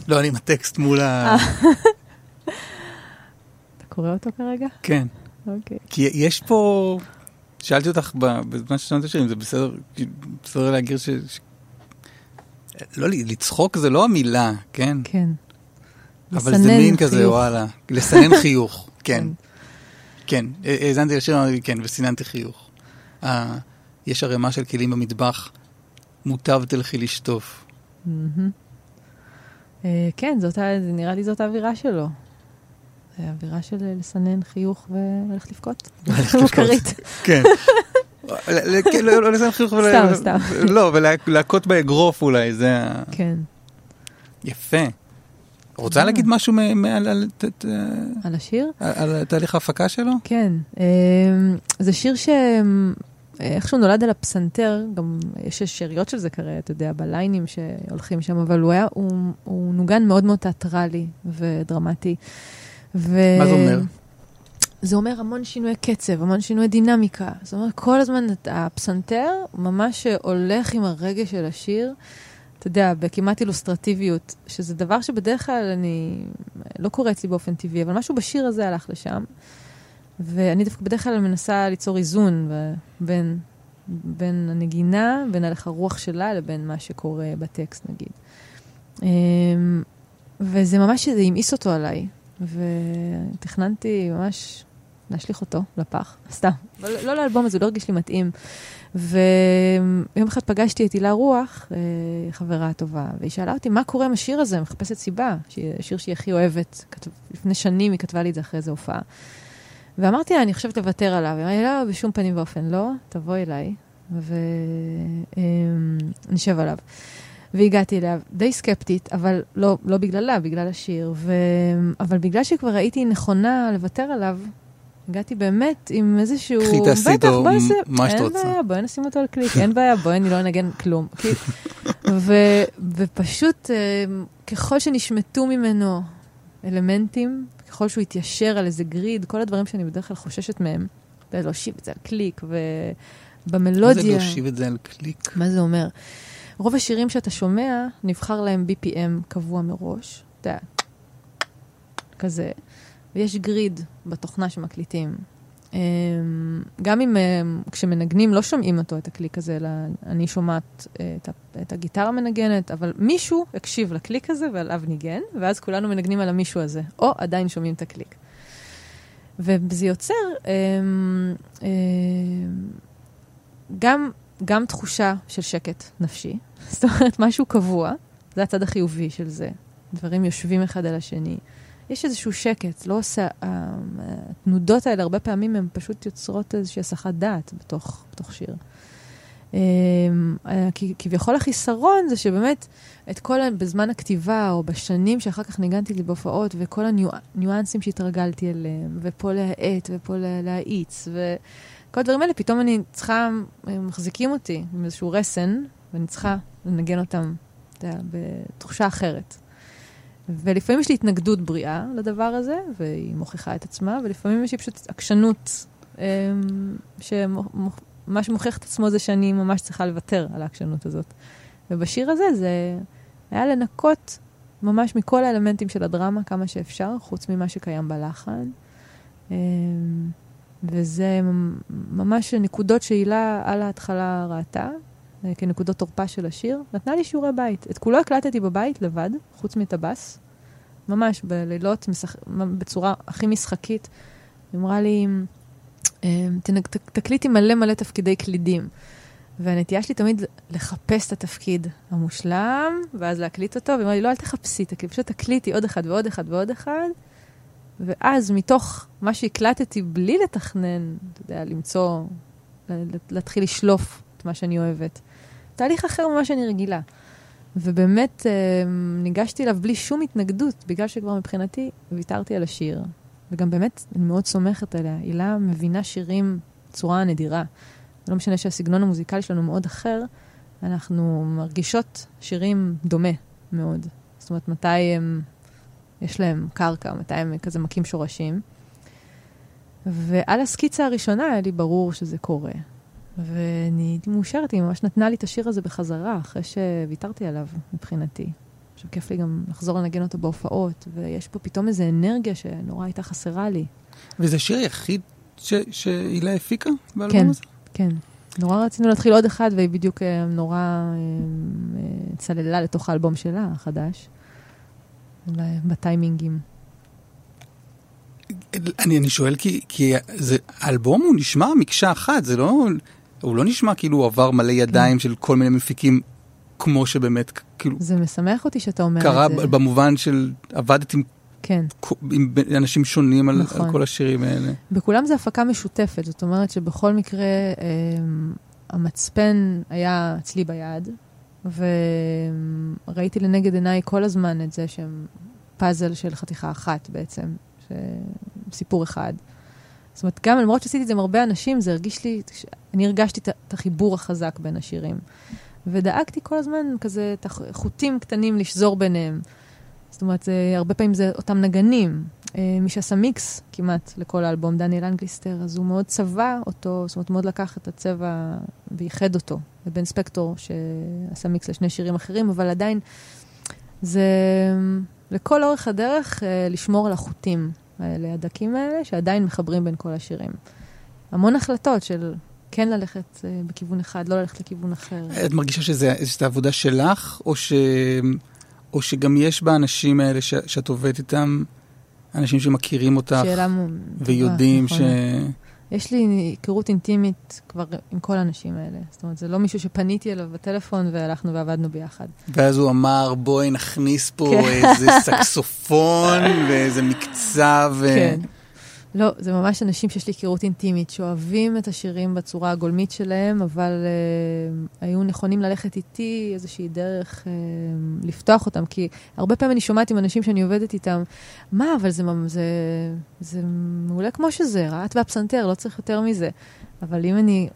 לא, אני עם הטקסט מול ה... אתה קורא אותו כרגע? כן. אוקיי. כי יש פה... שאלתי אותך בזמן ששמעת אם זה בסדר, בסדר להגיד ש... ש... לא, לצחוק זה לא המילה, כן? כן. אבל זה מין כזה, חיוך. וואלה. לסנן חיוך, כן. כן, אה, האזנתי לשיר, אמרתי, כן, וסיננתי חיוך. אה, יש ערימה של כלים במטבח, מוטב תלכי לשטוף. מהמם. אה, כן, זאת, נראה לי זאת האווירה שלו. זה האווירה של אה, לסנן חיוך וללכת לבכות. כרית. כן. ל- ל- כן, לא לא לסנן חיוך, ול- סתם, סתם. לא, ולהכות באגרוף אולי, זה ה... כן, יפה. רוצה להגיד משהו מ- מ- על- השיר? על תהליך ההפקה שלו? כן. אה, זה שיר ש... איכשהו נולד על הפסנתר, גם יש שאריות של זה כרגע, אתה יודע, בליינים שהולכים שם, אבל הוא היה, הוא, הוא נוגן מאוד מאוד תיאטרלי ודרמטי. ו... מה זה אומר? זה אומר המון שינויי קצב, המון שינויי דינמיקה. זאת אומרת, כל הזמן הפסנתר ממש הולך עם הרגש של השיר, אתה יודע, בכמעט אילוסטרטיביות, שזה דבר שבדרך כלל אני, לא קורה אצלי באופן טבעי, אבל משהו בשיר הזה הלך לשם. ואני דווקא בדרך כלל מנסה ליצור איזון בין, בין הנגינה, בין הלך הרוח שלה לבין מה שקורה בטקסט, נגיד. אמ, וזה ממש, זה המאיס אותו עליי, ותכננתי ממש להשליך אותו לפח, סתם. לא לאלבום הזה, הוא לא הרגיש לי מתאים. ויום אחד פגשתי את הילה רוח, אה, חברה טובה, והיא שאלה אותי, מה קורה עם השיר הזה? מחפשת סיבה, השיר שהיא הכי אוהבת. כתב, לפני שנים היא כתבה לי את זה אחרי איזה הופעה. ואמרתי לה, אני חושבת לוותר עליו. היא אמרה לי, לא, בשום פנים ואופן לא, תבואי אליי, ונשב עליו. והגעתי אליה די סקפטית, אבל לא, לא בגללה, בגלל השיר. ו... אבל בגלל שכבר הייתי נכונה לוותר עליו, הגעתי באמת עם איזשהו... קחי, תעשי איתו נעשה- מה שאת אין רוצה." בעיה, בואי נשים אותו על קליק, אין בעיה, בואי אני לא נגן כלום. ו... ופשוט, אה, ככל שנשמטו ממנו אלמנטים, ככל שהוא התיישר על איזה grid, כל הדברים שאני בדרך כלל חוששת מהם, יודע, להושיב את זה על קליק, מה ובמלודיה... זה להושיב את זה על קליק? מה זה אומר? רוב השירים שאתה שומע, נבחר להם BPM קבוע מראש, אתה יודע, כזה, ויש grid בתוכנה שמקליטים. אמ, גם אם אמ, כשמנגנים לא שומעים אותו, את הקליק הזה, אלא אני שומעת אה, את, את הגיטרה מנגנת, אבל מישהו הקשיב לקליק הזה ועליו ניגן, ואז כולנו מנגנים על המישהו הזה, או עדיין שומעים את הקליק. וזה יוצר אמ, גם, גם תחושה של שקט נפשי, זאת אומרת, משהו קבוע, זה הצד החיובי של זה. דברים יושבים אחד על השני. יש איזשהו שקט, לא עושה... ה- התנודות האלה הרבה פעמים הן פשוט יוצרות איזושהי הסחת דעת בתוך, בתוך שיר. אמ, אה, כביכול החיסרון זה שבאמת, את כל, ה- בזמן הכתיבה, או בשנים שאחר כך ניגנתי לי בהופעות, וכל הניואנסים שהתרגלתי אליהם, ופה להאט, ופה לה- להאיץ, וכל הדברים האלה, פתאום אני צריכה, הם מחזיקים אותי עם איזשהו רסן, ואני צריכה לנגן אותם, אתה יודע, בתחושה אחרת. ולפעמים יש לי התנגדות בריאה לדבר הזה, והיא מוכיחה את עצמה, ולפעמים יש לי פשוט עקשנות, אמ, שמה שמוכיח את עצמו זה שאני ממש צריכה לוותר על העקשנות הזאת. ובשיר הזה זה היה לנקות ממש מכל האלמנטים של הדרמה כמה שאפשר, חוץ ממה שקיים בלחן. אמ, וזה ממש נקודות שהילה על ההתחלה ראתה, כנקודות תורפה של השיר, נתנה לי שיעורי בית. את כולו הקלטתי בבית לבד, חוץ הבאס, ממש בלילות, משח... בצורה הכי משחקית. היא אמרה לי, אה, "תנ- ת- תקליטי מלא מלא תפקידי קלידים. והנטייה שלי תמיד לחפש את התפקיד המושלם, ואז להקליט אותו, והיא אמרה לי, לא, אל תחפשי, תקליטי, פשוט תקליטי עוד אחד ועוד אחד ועוד אחד, ואז מתוך מה שהקלטתי בלי לתכנן, אתה יודע, למצוא להתחיל לשלוף את מה שאני אוהבת. תהליך אחר ממה שאני רגילה. ובאמת אה, ניגשתי אליו בלי שום התנגדות, בגלל שכבר מבחינתי ויתרתי על השיר. וגם באמת, אני מאוד סומכת עליה. הילה מבינה שירים בצורה נדירה. לא משנה שהסגנון המוזיקלי שלנו מאוד אחר, אנחנו מרגישות שירים דומה מאוד. זאת אומרת, מתי הם, יש להם קרקע, מתי הם כזה מכים שורשים. ועל הסקיצה הראשונה היה לי ברור שזה קורה. ואני הייתי מאושרת, היא ממש נתנה לי את השיר הזה בחזרה, אחרי שוויתרתי עליו מבחינתי. עכשיו כיף לי גם לחזור לנגן אותו בהופעות, ויש פה פתאום איזו אנרגיה שנורא הייתה חסרה לי. וזה השיר היחיד ש- שהילה הפיקה באלבום כן, הזה? כן. נורא רצינו להתחיל עוד אחד, והיא בדיוק אה, נורא אה, צללה לתוך האלבום שלה, החדש. בטיימינגים. אני, אני שואל כי, כי זה, האלבום הוא נשמע מקשה אחת, זה לא, הוא לא נשמע כאילו הוא עבר מלא ידיים של כל מיני מפיקים, כמו שבאמת, כאילו, זה משמח אותי שאתה אומר קרה את זה. במובן של עבדת עם, כן. עם אנשים שונים על, נכון. על כל השירים האלה. בכולם זה הפקה משותפת, זאת אומרת שבכל מקרה אה, המצפן היה אצלי ביד, וראיתי לנגד עיניי כל הזמן את זה שהם פאזל של חתיכה אחת בעצם, ש... סיפור אחד. זאת אומרת, גם למרות שעשיתי את זה עם הרבה אנשים, זה הרגיש לי, אני הרגשתי את החיבור החזק בין השירים. ודאגתי כל הזמן כזה את החוטים קטנים לשזור ביניהם. זאת אומרת, זה, הרבה פעמים זה אותם נגנים. אה, מי שעשה מיקס כמעט לכל האלבום, דניאל אנגליסטר, אז הוא מאוד צבע אותו, זאת אומרת, מאוד לקח את הצבע וייחד אותו. ובן ספקטור שעשה מיקס לשני שירים אחרים, אבל עדיין זה לכל אורך הדרך אה, לשמור על החוטים האלה, הדקים האלה, שעדיין מחברים בין כל השירים. המון החלטות של כן ללכת אה, בכיוון אחד, לא ללכת לכיוון אחר. את מרגישה שזו עבודה שלך, או, ש, או שגם יש באנשים האלה ש, שאת עובדת איתם, אנשים שמכירים אותך שאלה ויודעים טובה, ש... יש לי היכרות אינטימית כבר עם כל האנשים האלה. זאת אומרת, זה לא מישהו שפניתי אליו בטלפון והלכנו ועבדנו ביחד. ואז הוא אמר, בואי נכניס פה כן. איזה סקסופון ואיזה מקצב. כן. לא, זה ממש אנשים שיש לי היכרות אינטימית, שאוהבים את השירים בצורה הגולמית שלהם, אבל uh, היו נכונים ללכת איתי איזושהי דרך uh, לפתוח אותם. כי הרבה פעמים אני שומעת עם אנשים שאני עובדת איתם, מה, אבל זה, זה, זה מעולה כמו שזה, רהט והפסנתר, לא צריך יותר מזה. אבל אם אני,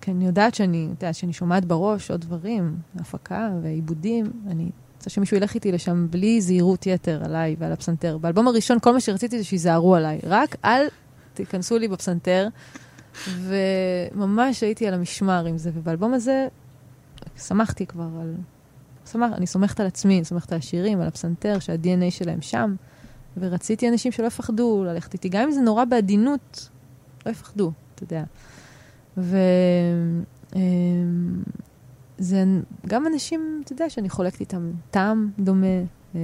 כי אני יודעת שאני, את יודעת, שאני שומעת בראש עוד דברים, הפקה ועיבודים, אני רוצה שמישהו ילך איתי לשם בלי זהירות יתר עליי ועל הפסנתר. באלבום הראשון כל מה שרציתי זה שיזהרו עליי, רק אל תיכנסו לי בפסנתר, וממש הייתי על המשמר עם זה, ובאלבום הזה שמחתי כבר על... שמח, אני סומכת על עצמי, אני סומכת על השירים, על הפסנתר, שה-DNA שלהם שם, ורציתי אנשים שלא יפחדו ללכת איתי, גם אם זה נורא בעדינות, לא יפחדו, אתה יודע. ו... זה גם אנשים, אתה יודע, שאני חולקת איתם טעם דומה, אה,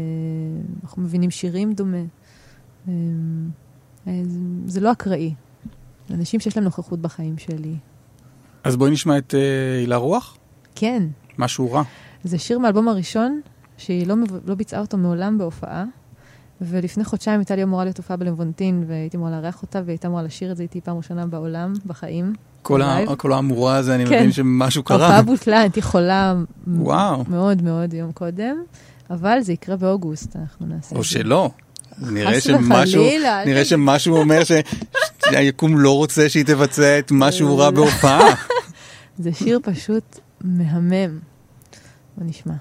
אנחנו מבינים שירים דומה. אה, אה, זה, לא אקראי. אנשים שיש להם נוכחות בחיים שלי. אז בואי נשמע את הילה רוח, כן, משהו רע. זה שיר מהאלבום הראשון, שהיא לא, לא ביצעה אותו מעולם בהופעה, ולפני חודשיים הייתה לי אמורה להיות הופעה בלוונטין, והייתי אמורה לארח אותה, והיא הייתה אמורה לשיר את זה איתי פעם ראשונה בעולם, בחיים. כל, ה, live. כל האמורה הזה, אני כן. מבין שמשהו ההופעה קרה. בוטלה, הייתי חולה וואו. מאוד מאוד יום קודם, אבל זה יקרה באוגוסט, אנחנו נעשה או. שלא. נראה שמשהו, וחלילה, נראה. שמשהו אומר שהיקום לא רוצה שהיא תבצע את משהו רע בהופעה. זה שיר פשוט מהמם. בוא נשמע.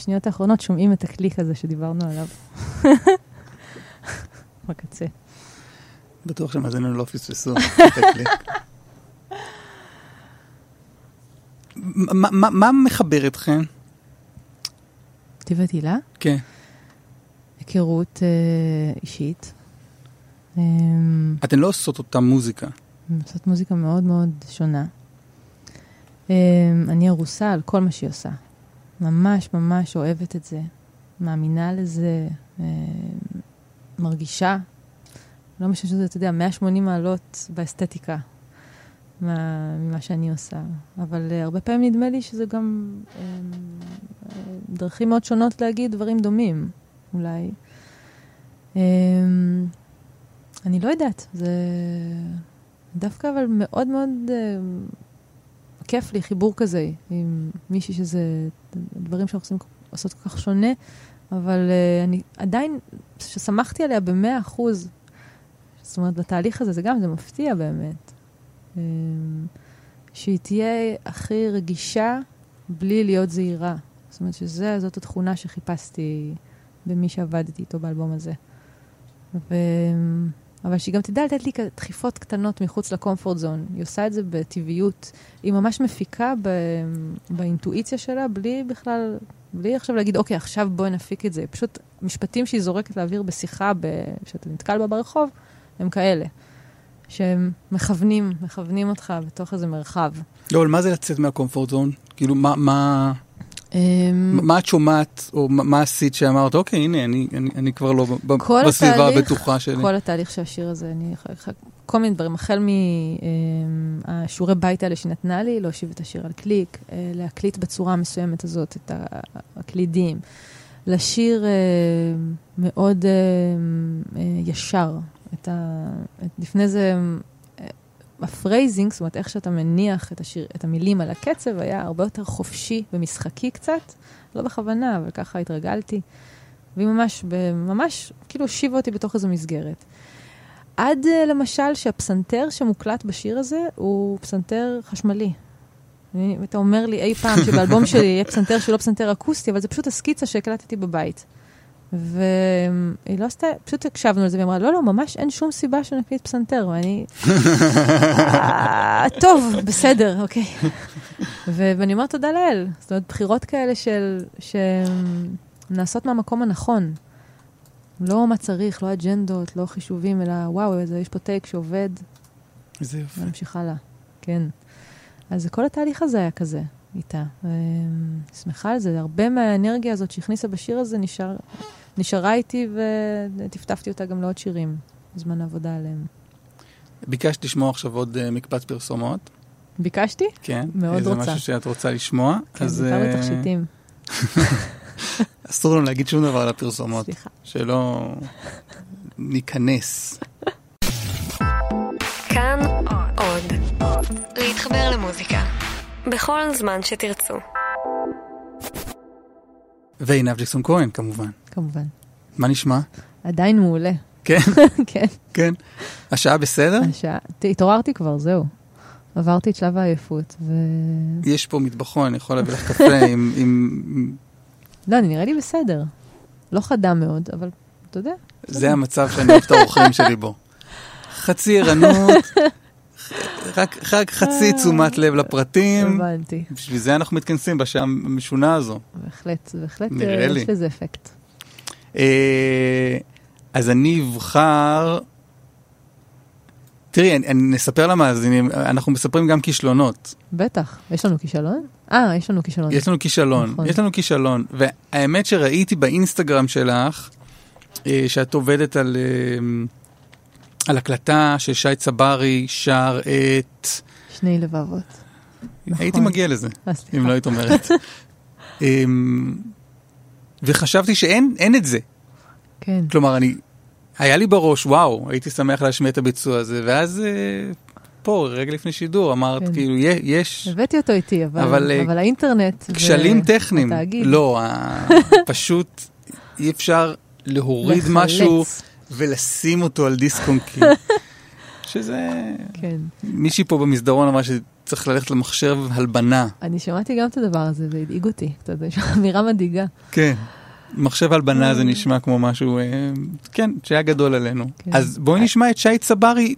בשניות האחרונות שומעים את הקליק הזה שדיברנו עליו. בקצה. בטוח שמאזינינו לא פספסו את הקליק. מה- מחבר אתכם? ואת הילה, כן. היכרות אה, אישית. אה, אתן לא עושות אותה מוזיקה. לעשות מוזיקה מאוד מאוד שונה. אה, אני ארוסה על כל מה שהיא עושה. ממש ממש אוהבת את זה, מאמינה לזה, אה, מרגישה. לא משנה שזה, אתה יודע, 180 מעלות באסתטיקה מה, ממה שאני עושה. אבל אה, הרבה פעמים נדמה לי שזה גם אה, דרכים מאוד שונות להגיד דברים דומים, אולי. אה, אני לא יודעת, זה דווקא אבל מאוד מאוד אה, כיף לי חיבור כזה עם מישהי שזה דברים שאנחנו עושים, עושות כל כך שונה, אבל אה, אני עדיין, ששמחתי עליה במאה אחוז, זאת אומרת, בתהליך הזה, זה גם, זה מפתיע באמת. אה, שהיא תהיה הכי רגישה בלי להיות זהירה. זאת אומרת שזאת התכונה שחיפשתי במי שעבדתי איתו באלבום הזה. ו... אבל שהיא גם תדע לתת לי דחיפות קטנות מחוץ לקומפורט זון. היא עושה את זה בטבעיות. היא ממש מפיקה ב... באינטואיציה שלה, בלי בכלל, בלי עכשיו להגיד, אוקיי, עכשיו בואי נפיק את זה. פשוט משפטים שהיא זורקת לאוויר בשיחה, ב... שאתה נתקל בה ברחוב, הם כאלה. שהם מכוונים, מכוונים אותך בתוך איזה מרחב. לא, אבל מה זה לצאת מהקומפורט זון? כאילו, מה- מה... אמ, מה את שומעת, או מה- עשית שאמרת, אוקיי, הנה, אני, אני, אני כבר לא בסביבה התהליך- הבטוחה שלי. כל התהליך של השיר הזה, אני כל מיני דברים, החל מהשיעורי בית האלה שהיא נתנה לי, להושיב את השיר על קליק, אה, להקליט בצורה המסוימת הזאת את הקלידים, לשיר אה, מאוד אה, אה, ישר. את ה... לפני זה, ה phrasing, זאת אומרת, איך שאתה מניח את, השיר, את המילים על הקצב, היה הרבה יותר חופשי ומשחקי קצת, לא בכוונה, אבל ככה התרגלתי. והיא ממש, ממש, כאילו הושיבה אותי בתוך איזו מסגרת. עד אה, למשל שהפסנתר שמוקלט בשיר הזה הוא פסנתר חשמלי. אני- אתה אומר לי אי פעם שבאלבום שלי יהיה פסנתר שהוא לא פסנתר אקוסטי, אבל זה פשוט הסקיצה שהקלטתי בבית. והיא לא עשתה, פשוט הקשבנו לזה, והיא אמרה, לא, לא, ממש אין שום סיבה שנקליט פסנתר, ואני... "אה, טוב, בסדר, אוקיי. ואני אומרת תודה לאל. זאת אומרת, בחירות כאלה של... שנעשות מהמקום הנכון. לא מה צריך, לא אג'נדות, לא חישובים, אלא וואו, איזה, יש פה טייק שעובד, איזה יופי. ונמשיך הלאה. כן. אז כל התהליך הזה היה כזה איתה. ואני שמחה על זה. הרבה מהאנרגיה הזאת שהכניסה בשיר הזה נשאר, נשארה איתי וטפטפתי אותה גם לעוד שירים, בזמן העבודה עליהם. ביקשת לשמוע עכשיו עוד אה, מקבץ פרסומות. ביקשתי? כן. מאוד זה רוצה. משהו שאת רוצה לשמוע. כן, אז בעיקר אה, בתכשיטים. אסור לנו להגיד שום דבר על הפרסומות. סליחה. שלא ניכנס. כאן עוד. להתחבר למוזיקה. בכל זמן שתרצו. ועינב ג'קסון כהן, כמובן. כמובן. מה נשמע? עדיין מעולה. כן, כן. כן. השעה בסדר? השעה, התעוררתי כבר, זהו. עברתי את שלב העייפות, ו... יש פה מטבחון, אני יכול להביא לך קפה עם... עם- לא, אני נראה לי בסדר. לא חדה מאוד, אבל אתה יודע. זה המצב שאני אוהב את האורחים שלי בו. חצי ערנות, רק, רק חצי תשומת לב לפרטים. הבנתי. בשביל זה אנחנו מתכנסים בשעה המשונה הזו. בהחלט, בהחלט נראה אה, לי. יש לזה אפקט. אה, אז אני אבחר... תראי, אני, אני נספר למאזינים, אנחנו מספרים גם כישלונות. בטח. יש לנו כישלון? אה, יש לנו כישלון. יש לנו כישלון, נכון. יש לנו כישלון. והאמת שראיתי באינסטגרם שלך, אה, שאת עובדת על, אה, על הקלטה של שי צברי שר את... שני לבבות. נכון. הייתי מגיע לזה. אם לא היית אומרת. וחשבתי שאין אין את זה. כן. כלומר, אני... היה לי בראש, וואו, הייתי שמח להשמיע את הביצוע הזה, ואז אה, פה, רגע לפני שידור, אמרת, כן. כאילו, יש הבאתי אותו איתי, אבל, אבל, אה, אבל האינטרנט... ו- כשלים טכניים. התאגיד. לא, פשוט אי אפשר להוריד לחלץ. משהו ולשים אותו על דיסק און קי. שזה... כן. מישהי פה במסדרון אמרה צריך ללכת למחשב הלבנה. אני שמעתי גם את הדבר הזה, זה הדאיג אותי. קצת, זו אמירה מדאיגה. כן. מחשב הלבנה זה נשמע כמו משהו, אה, כן, שהיה גדול עלינו. כן. אז בואי נשמע את שי צברי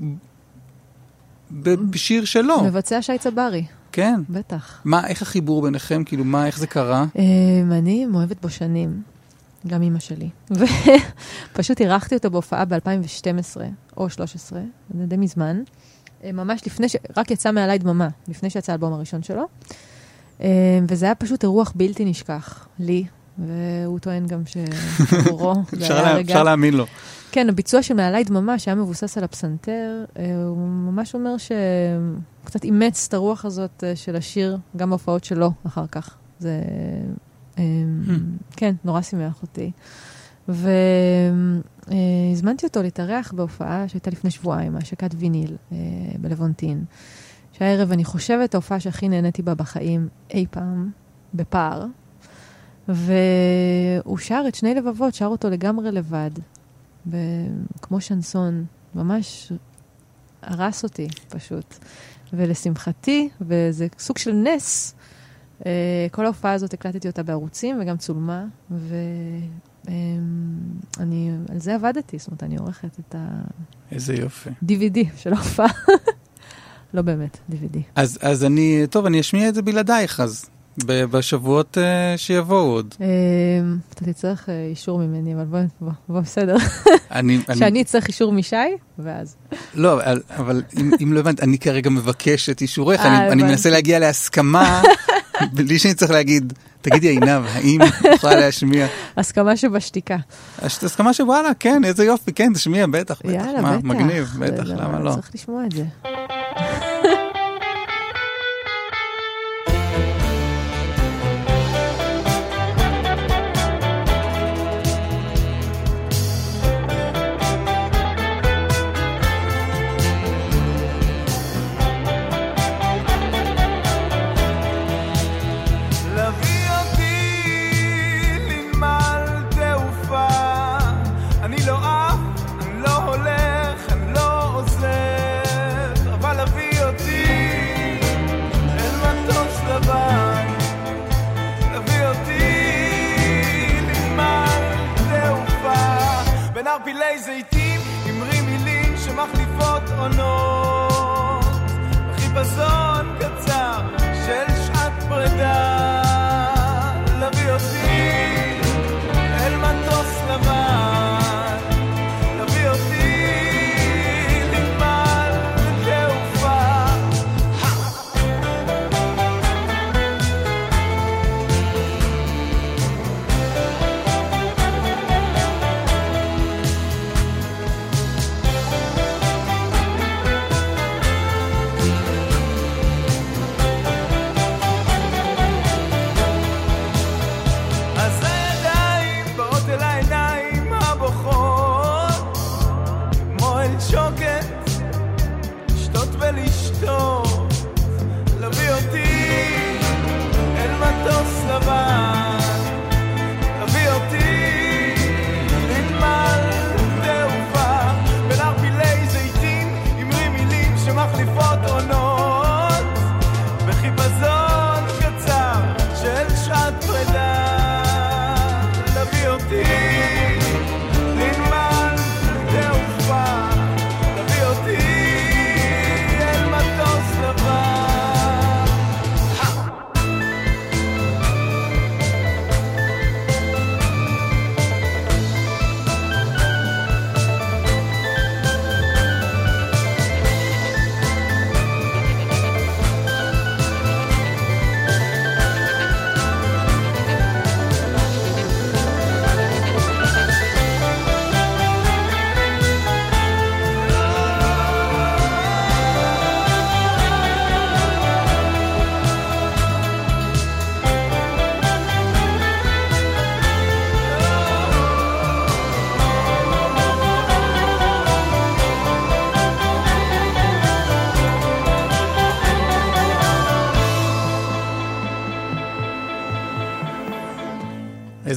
בשיר שלו, מבצע שי צברי, כן. בטח. מה, איך החיבור ביניכם? כאילו, מה, איך זה קרה? אמ, אני מאוהבת בו שנים, גם אימא שלי. ופשוט אירחתי אותו בהופעה ב-2012 או 2013, זה די מזמן. אה, ממש לפני ש... רק יצא מעליי דממה, לפני שיצא האלבום הראשון שלו. אמ, וזה היה פשוט אירוח בלתי נשכח, לי, והוא טוען גם שעבורו זה אפשר היה לה- רגע... אפשר להאמין לו. כן, הביצוע של מעליי דממה, שהיה מבוסס על הפסנתר, אה, הוא ממש אומר שהוא קצת אימץ את הרוח הזאת אה, של השיר, גם בהופעות שלו אחר כך. זה, אה, כן, נורא שימח אותי. והזמנתי אותו להתארח בהופעה שהייתה לפני שבועיים, השקת ויניל אה, בלוונטין. שהערב, אני חושבת, ההופעה שהכי נהניתי בה בחיים אי פעם, בפער. והוא שר את שני לבבות, שר אותו לגמרי לבד. ב- כמו שנסון, ממש הרס אותי פשוט. ולשמחתי, וזה סוג של נס, כל ההופעה הזאת הקלטתי אותה בערוצים וגם צולמה, ואני על זה עבדתי, זאת אומרת, אני עורכת את איזה יופי. ה-DVD של ההופעה. לא באמת, DVD. אז, אז אני, טוב, אני אשמיע את זה בלעדייך אז, ב- בשבועות uh, שיבואו עוד. אה, אתה תצטרך אה, אישור ממני, אבל בוא, בוא, בוא, בסדר. אני, אני, שאני אצטרך אישור משי, ואז. לא, אבל, אבל אם, אם לא הבנת, אני כרגע מבקש את אישורך, אה, אני, אני. מנסה להגיע להסכמה, בלי שאני צריך להגיד, תגידי עינב, האם תוכל להשמיע? הסכמה שבשתיקה. הסכמה שוואלה, כן, איזה יופי, כן, תשמיע, בטח, בטח, יאללה, מה, בטח. מגניב, זה- בטח, למה לא? צריך לשמוע את זה. ערפילי זיתים אמרי מילים שמחליפות עונות. בחיפזון קצר של שעת פרידה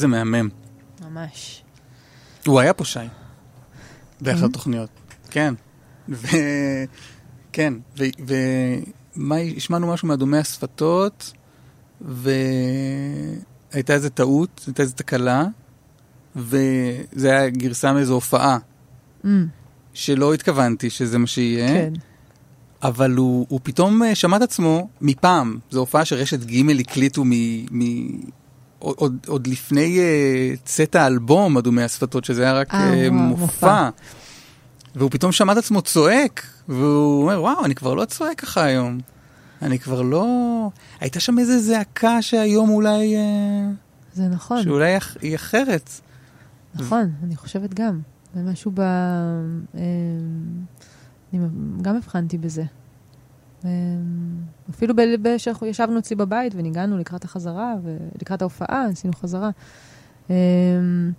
איזה מהמם. ממש. הוא היה פה שי, באחת כן? התוכניות. כן. כן, ו... ו... מה, השמענו משהו מאדומי השפתות, והייתה איזה טעות, הייתה איזה תקלה, וזה היה גרסה מאיזו הופעה, Mm, שלא התכוונתי שזה מה שיהיה. כן. אבל הוא, הוא פתאום אה, שמע את עצמו מפעם, זו הופעה שרשת ג' הקליטו מ... מ עוד, עוד, לפני uh, צאת האלבום, אדומי השפתות, שזה היה רק אה, uh, וואו, מופע. מופע. והוא פתאום שמע את עצמו צועק, והוא אומר, וואו, אני כבר לא צועק ככה היום. אני כבר לא... הייתה שם איזו זעקה שהיום אולי... אה, זה נכון, שאולי אח- היא אחרת. נכון, אני חושבת גם. זה משהו ב... אני גם הבחנתי בזה. אמ, אפילו כשאנחנו ישבנו אצלי בבית וניגענו לקראת החזרה, ולקראת ההופעה, עשינו חזרה. אמ,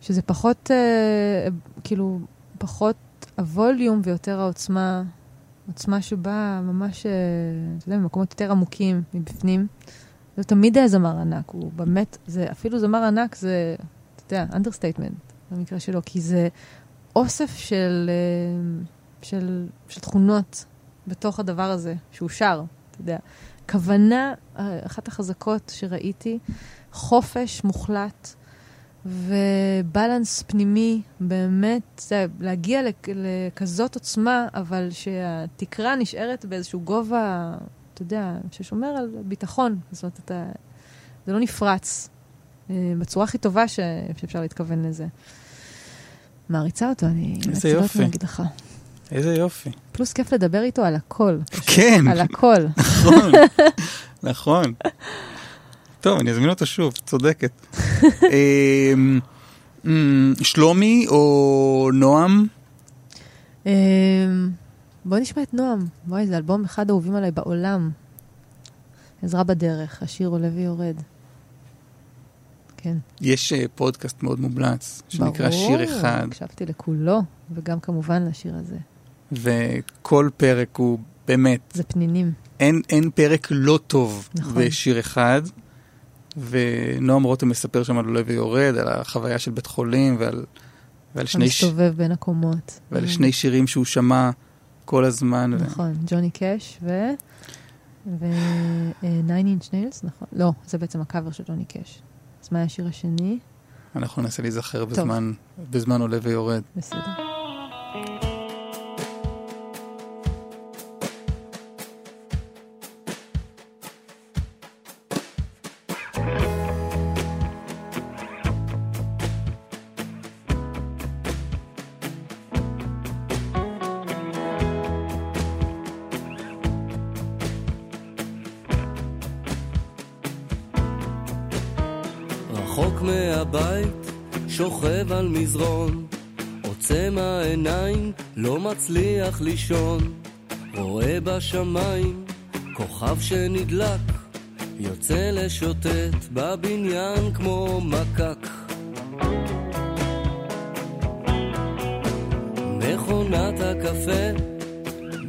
שזה פחות, אה, כאילו, פחות ה volume ויותר העוצמה, עוצמה שבאה ממש, אה, אתה יודע, ממקומות יותר עמוקים מבפנים. זה תמיד היה זמר ענק, הוא באמת, זה אפילו זמר ענק זה, אתה יודע, understatement במקרה שלו, כי זה אוסף של, אה, של, של תכונות בתוך הדבר הזה, שהוא שר, אתה יודע. כוונה, אה, אחת החזקות שראיתי, חופש מוחלט ובלנס פנימי, באמת, זה, להגיע לכ- לכזאת עוצמה, אבל שהתקרה נשארת באיזשהו גובה, אתה יודע, ששומר על ביטחון. זאת אומרת, אתה, זה לא נפרץ אה, בצורה הכי טובה ש, שאפשר להתכוון לזה. מעריצה אותו, אני איזה יופי. להגיד לך. איזה יופי. פלוס כיף לדבר איתו על הכל. כן. על הכל. נכון, נכון. טוב, אני אזמין אותו שוב, צודקת. אמ, אמ, שלומי או נועם? אמ, בוא נשמע את נועם. וואי, זה אלבום אחד האהובים עליי בעולם. עזרה בדרך, השיר עולה ויורד. כן. יש אה, פודקאסט מאוד מומלץ, שנקרא שיר אחד, ברור, הקשבתי לכולו, וגם כמובן לשיר הזה. וכל פרק הוא באמת, זה פנינים. אין, אין פרק לא טוב נכון. בשיר אחד. ונועם רותם מספר שם על עולה ויורד, על החוויה של בית חולים ועל, ועל, שני, ש... המסתובב בין הקומות. ועל Mm, שני שירים שהוא שמע כל הזמן. ו- נכון, ג'וני קאש ו... ו... אה, Nine Inch Nails, נכון? לא, זה בעצם הקאבר של ג'וני קאש. אז מה היה השיר השני? אנחנו ננסה להיזכר בזמן, בזמן עולה ויורד. בסדר. מצליח לישון, רואה בשמיים, כוכב שנדלק, יוצא לשוטט בבניין כמו מקק. מכונת הקפה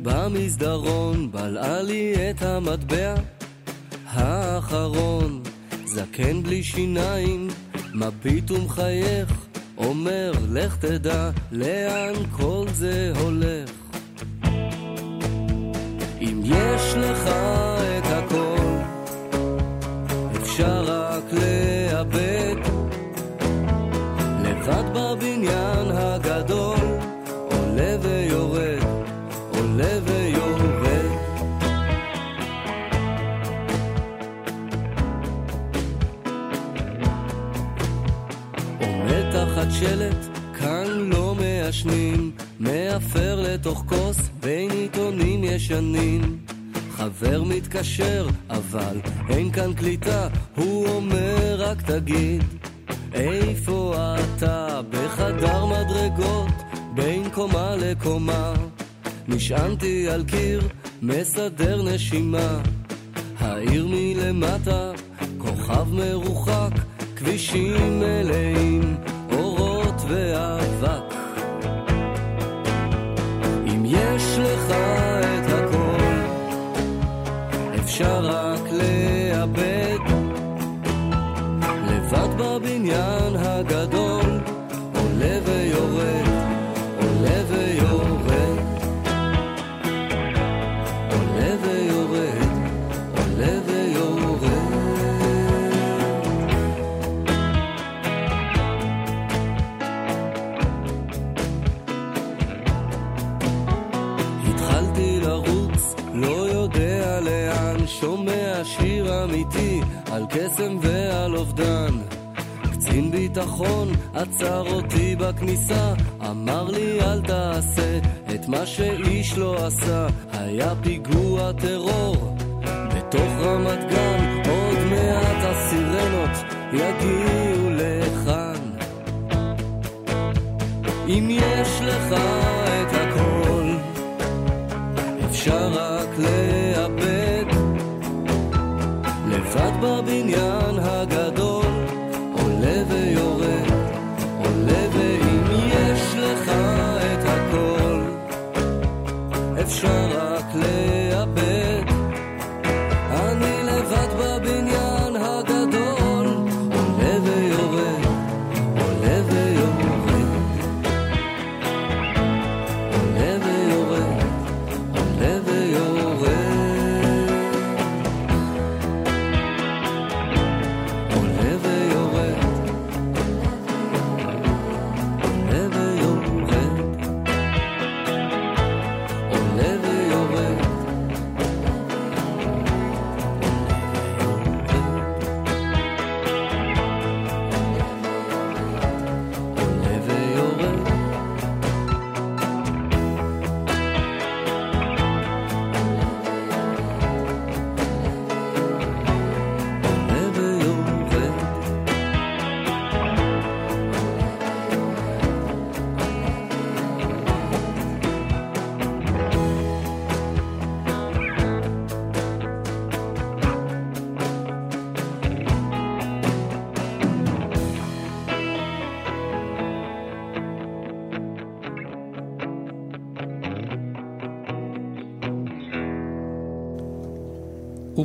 במסדרון בלעה לי את המטבע האחרון, זקן בלי שיניים, מביט ומחייך, אומר לך תדע לאן כל זה הולך. אם יש לך את הכל, אפשר רק לאבד. מאפר לתוך כוס בין עיתונים ישנים. חבר מתקשר, אבל אין כאן קליטה, הוא אומר רק תגיד, איפה אתה? בחדר מדרגות, בין קומה לקומה. נשענתי על קיר, מסדר נשימה. העיר מלמטה, כוכב מרוחק, כבישים מלאים, אורות ואבק. יש לך את הכל, אפשר רק לאבד. לבד בבניין הגדול, על קסם ועל אובדן. קצין ביטחון עצר אותי בכניסה, אמר לי אל תעשה את מה שאיש לא עשה. היה פיגוע טרור בתוך רמת גן, עוד מעט הסירנות יגיעו לכאן. אם יש לך את הכל, אפשר רק לאבד. לבד בבניין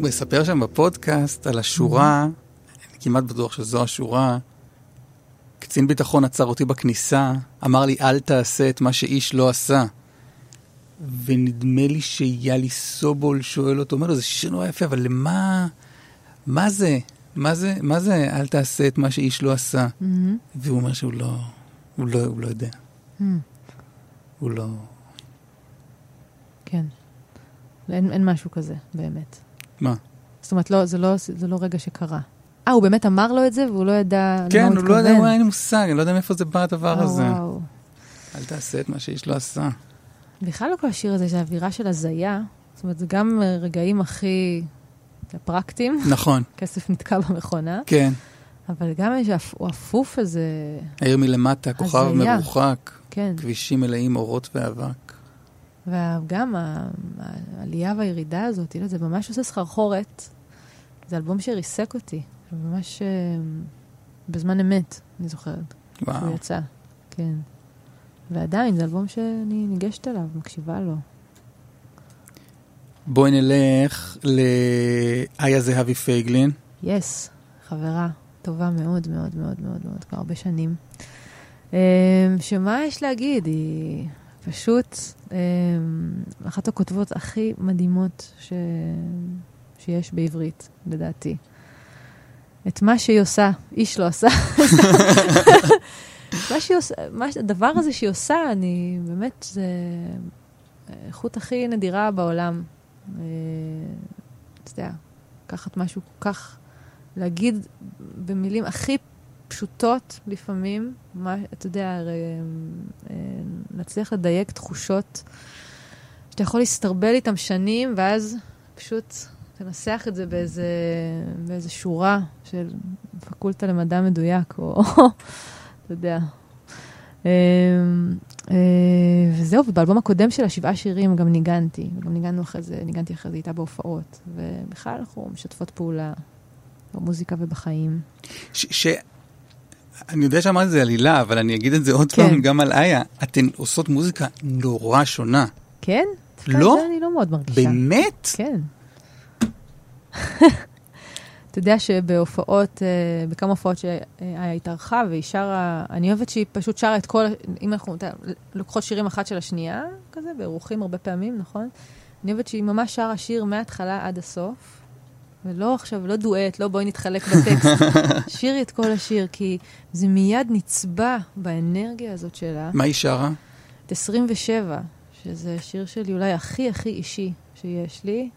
מספר שם בפודקאסט על השורה, אני כמעט בטוח שזו השורה, קצין ביטחון עצר אותי בכניסה, אמר לי אל תעשה את מה שאיש לא עשה. ונדמה לי שיאלי סובול שואל אותו, אומר לו, זה שיר נורא יפה, אבל למה, מה זה? מה זה, מה זה אל תעשה את מה שאיש לא עשה? מהמם. והוא אומר שהוא לא, הוא לא, הוא לא יודע. מהמם. הוא לא... כן. אין, אין משהו כזה, באמת. מה? זאת אומרת, לא, זה, לא, זה לא רגע שקרה. אה, הוא באמת אמר לו את זה והוא לא ידע למה כן, הוא הוא לא יודע, התכוון. אין לי מושג, אני לא יודע מאיפה זה בא הדבר אה, הזה. וואו. אל תעשה את מה שאיש לא עשה. בכלל לא כל השיר הזה, זה אווירה של הזיה. זאת אומרת, זה גם רגעים הכי פרקטיים, נכון, כסף נתקע במכונה, כן. אבל גם יש אפ- הוא אפוף הזה, העיר מלמטה, כוכב. מרוחק, כן. כבישים מלאים אורות ואבק. וגם העלייה והירידה הזאת, זה ממש עושה סחרחורת. זה אלבום שריסק אותי, ממש אה, בזמן אמת, אני זוכרת, וואו. שהוא יצא. כן. ועדיין, זה אלבום שאני ניגשת אליו, מקשיבה לו. בואי נלך לאיה זהבי פייגלין. יס, חברה טובה מאוד מאוד מאוד מאוד מאוד, כבר הרבה שנים. אמ, שמה יש להגיד? היא פשוט אמ, אחת הכותבות הכי מדהימות ש... שיש בעברית, לדעתי. את מה שהיא עושה, איש לא עשה. מה שהיא עושה, מה, הדבר הזה שהיא עושה, אני באמת, זה האיכות הכי נדירה בעולם. אה, אתה יודע, לקחת משהו כל כך, להגיד במילים הכי פשוטות לפעמים, מה, אתה יודע, הרי, אה, להצליח לדייק תחושות שאתה יכול להסתרבל איתם שנים, ואז פשוט תנסח את זה באיזה, באיזה שורה של פקולטה למדע מדויק, או אתה יודע. אה, אה, וזהו, ובאלבום הקודם שלה, שבעה שירים, גם ניגנתי, וגם ניגענו אחרי זה, ניגנתי אחרי זה איתה בהופעות, ובכלל אנחנו משתפות פעולה במוזיקה ובחיים. ש... אני יודע שאמרתי את זה עלילה, אבל אני אגיד את זה עוד כן. פעם גם על איה. אתן עושות מוזיקה נורא שונה. כן? לא? אני לא מאוד מרגישה. באמת? כן. אתה יודע שבהופעות, אה, בכמה הופעות שאיה התארחה והיא שרה, אני אוהבת שהיא פשוט שרה את כל, אם אנחנו לוקחות שירים אחת של השנייה, כזה, באירוחים הרבה פעמים, נכון? אני אוהבת שהיא ממש שרה שיר מההתחלה עד הסוף, ולא עכשיו, לא דואט, לא בואי נתחלק בטקסט. שירי את כל השיר, כי זה מיד נצבע באנרגיה הזאת שלה. מה היא שרה? את 27, שזה שיר שלי אולי הכי הכי אישי שיש לי,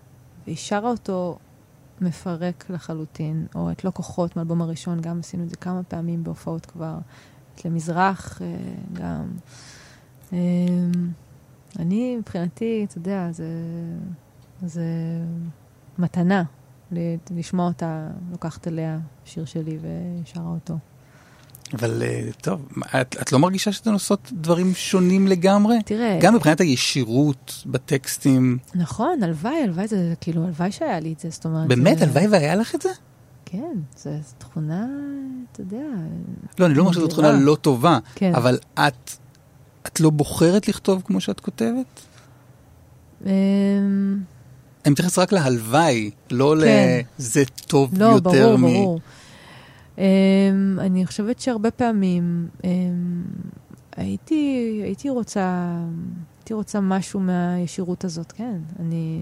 והיא שרה אותו מפרק לחלוטין, או את לא כוחות מאלבום הראשון, גם עשינו את זה כמה פעמים בהופעות כבר, את למזרח אה, גם. אה, אני, מבחינתי, אתה יודע, זה, זה מתנה לשמוע אותה, לוקחת אליה שיר שלי ושרה אותו. אבל אה, טוב, את, את לא מרגישה שאתן עושות דברים שונים לגמרי? תראה, גם מבחינת הישירות בטקסטים. נכון, הלוואי, הלוואי, זה כאילו, הלוואי שהיה לי את זה, זאת אומרת... באמת, זה- הלוואי והיה לך את זה? כן, זו תכונה, אתה יודע, לא, אני לא אומר שזו. תכונה לא טובה, כן. אבל את, את לא בוחרת לכתוב כמו שאת כותבת? אמ, אני מתייחס רק להלוואי, לא כן. לזה טוב לא, יותר ברור, מ... ברור. Um, אני חושבת שהרבה פעמים um, הייתי, הייתי רוצה, הייתי רוצה משהו מהישירות הזאת, כן. אני,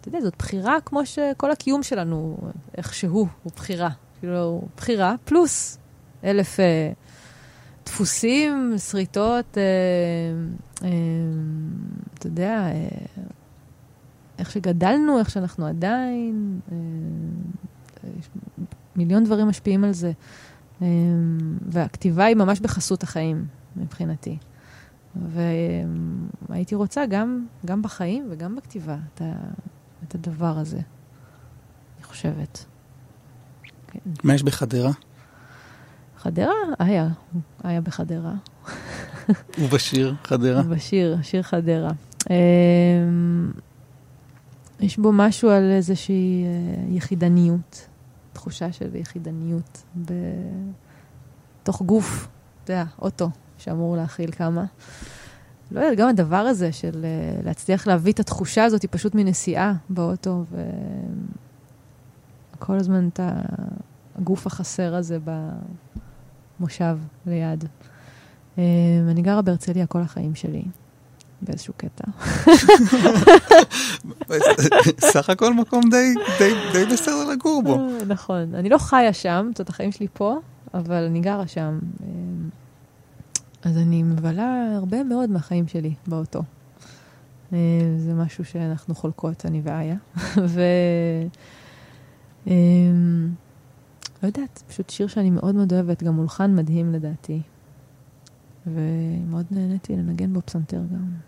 אתה יודע, זאת בחירה כמו שכל הקיום שלנו, איכשהו, הוא בחירה. כאילו, בחירה פלוס אלף uh, דפוסים, שריטות, uh, um, אתה יודע, uh, איך שגדלנו, איך שאנחנו עדיין, uh, יש מיליון דברים משפיעים על זה. אמ, והכתיבה היא ממש בחסות החיים, מבחינתי. והייתי רוצה גם, גם בחיים וגם בכתיבה את, ה, את הדבר הזה, אני חושבת. כן. מה יש בחדרה? חדרה? היה, היה בחדרה. ובשיר חדרה? בשיר, שיר חדרה. אמ, יש בו משהו על איזושהי אה, יחידניות, תחושה של יחידניות בתוך גוף, אתה יודע, אוטו שאמור להכיל כמה. לא יודעת, גם הדבר הזה של אה, להצליח להביא את התחושה הזאת פשוט מנסיעה באוטו, וכל הזמן את הגוף החסר הזה במושב ליד. אה, אני גרה בהרצליה כל החיים שלי, באיזשהו קטע. סך הכל מקום די, די, די בסדר לגור בו. אה, נכון. אני לא חיה שם, זאת החיים שלי פה, אבל אני גרה שם. אה, אז אני מבלה הרבה מאוד מהחיים שלי באוטו. אה, זה משהו שאנחנו חולקות, אני ואיה. ו... לא יודעת, פשוט שיר שאני מאוד מאוד אוהבת, גם מולחן מדהים לדעתי. ומאוד נהניתי לנגן בו פסנתר גם.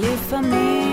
לפעמים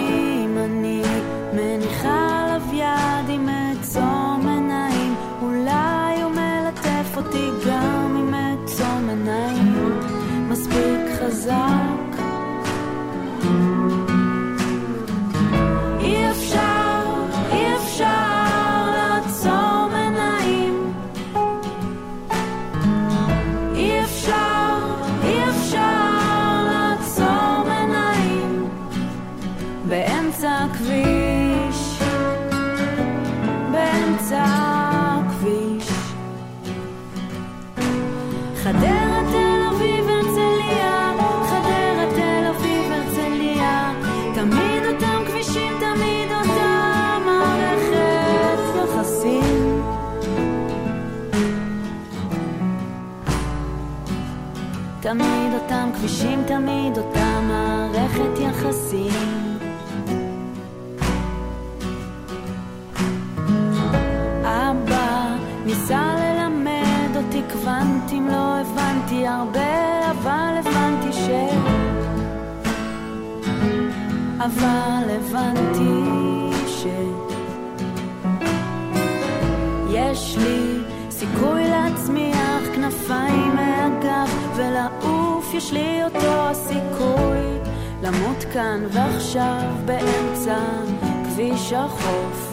תמיד אותם כבישים, תמיד אותה מערכת יחסים. אבא ניסה ללמד אותי קוונטים, לא הבנתי הרבה, אבל הבנתי ש... אבל הבנתי ש... יש לי יש לי אותו הסיכוי למות כאן ועכשיו באמצע כביש החוף.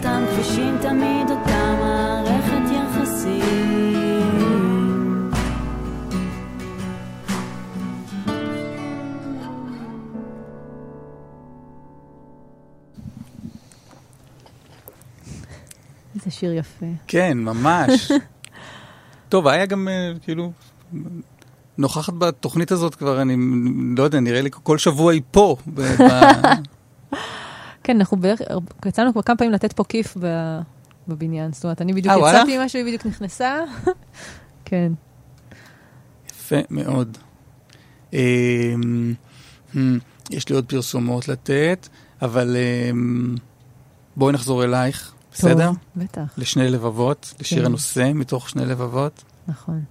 אותם כבישים, תמיד אותה מערכת יחסים. איזה שיר יפה. כן, ממש. טוב, היה גם אה, כאילו, נוכחת בתוכנית הזאת כבר, אני לא יודע, נראה לי כל שבוע היא פה. כן, אנחנו בערך, יצאנו כבר כמה פעמים לתת פה כיף בבניין. זאת אומרת, אני בדיוק אה? יצאתי ממשהו, היא בדיוק נכנסה. כן. יפה מאוד. אמ, אמ, יש לי עוד פרסומות לתת, אבל אמ, בואי נחזור אלייך, בסדר? טוב, בטח, לשני לבבות, לשיר כן. הנושא מתוך שני לבבות. נכון.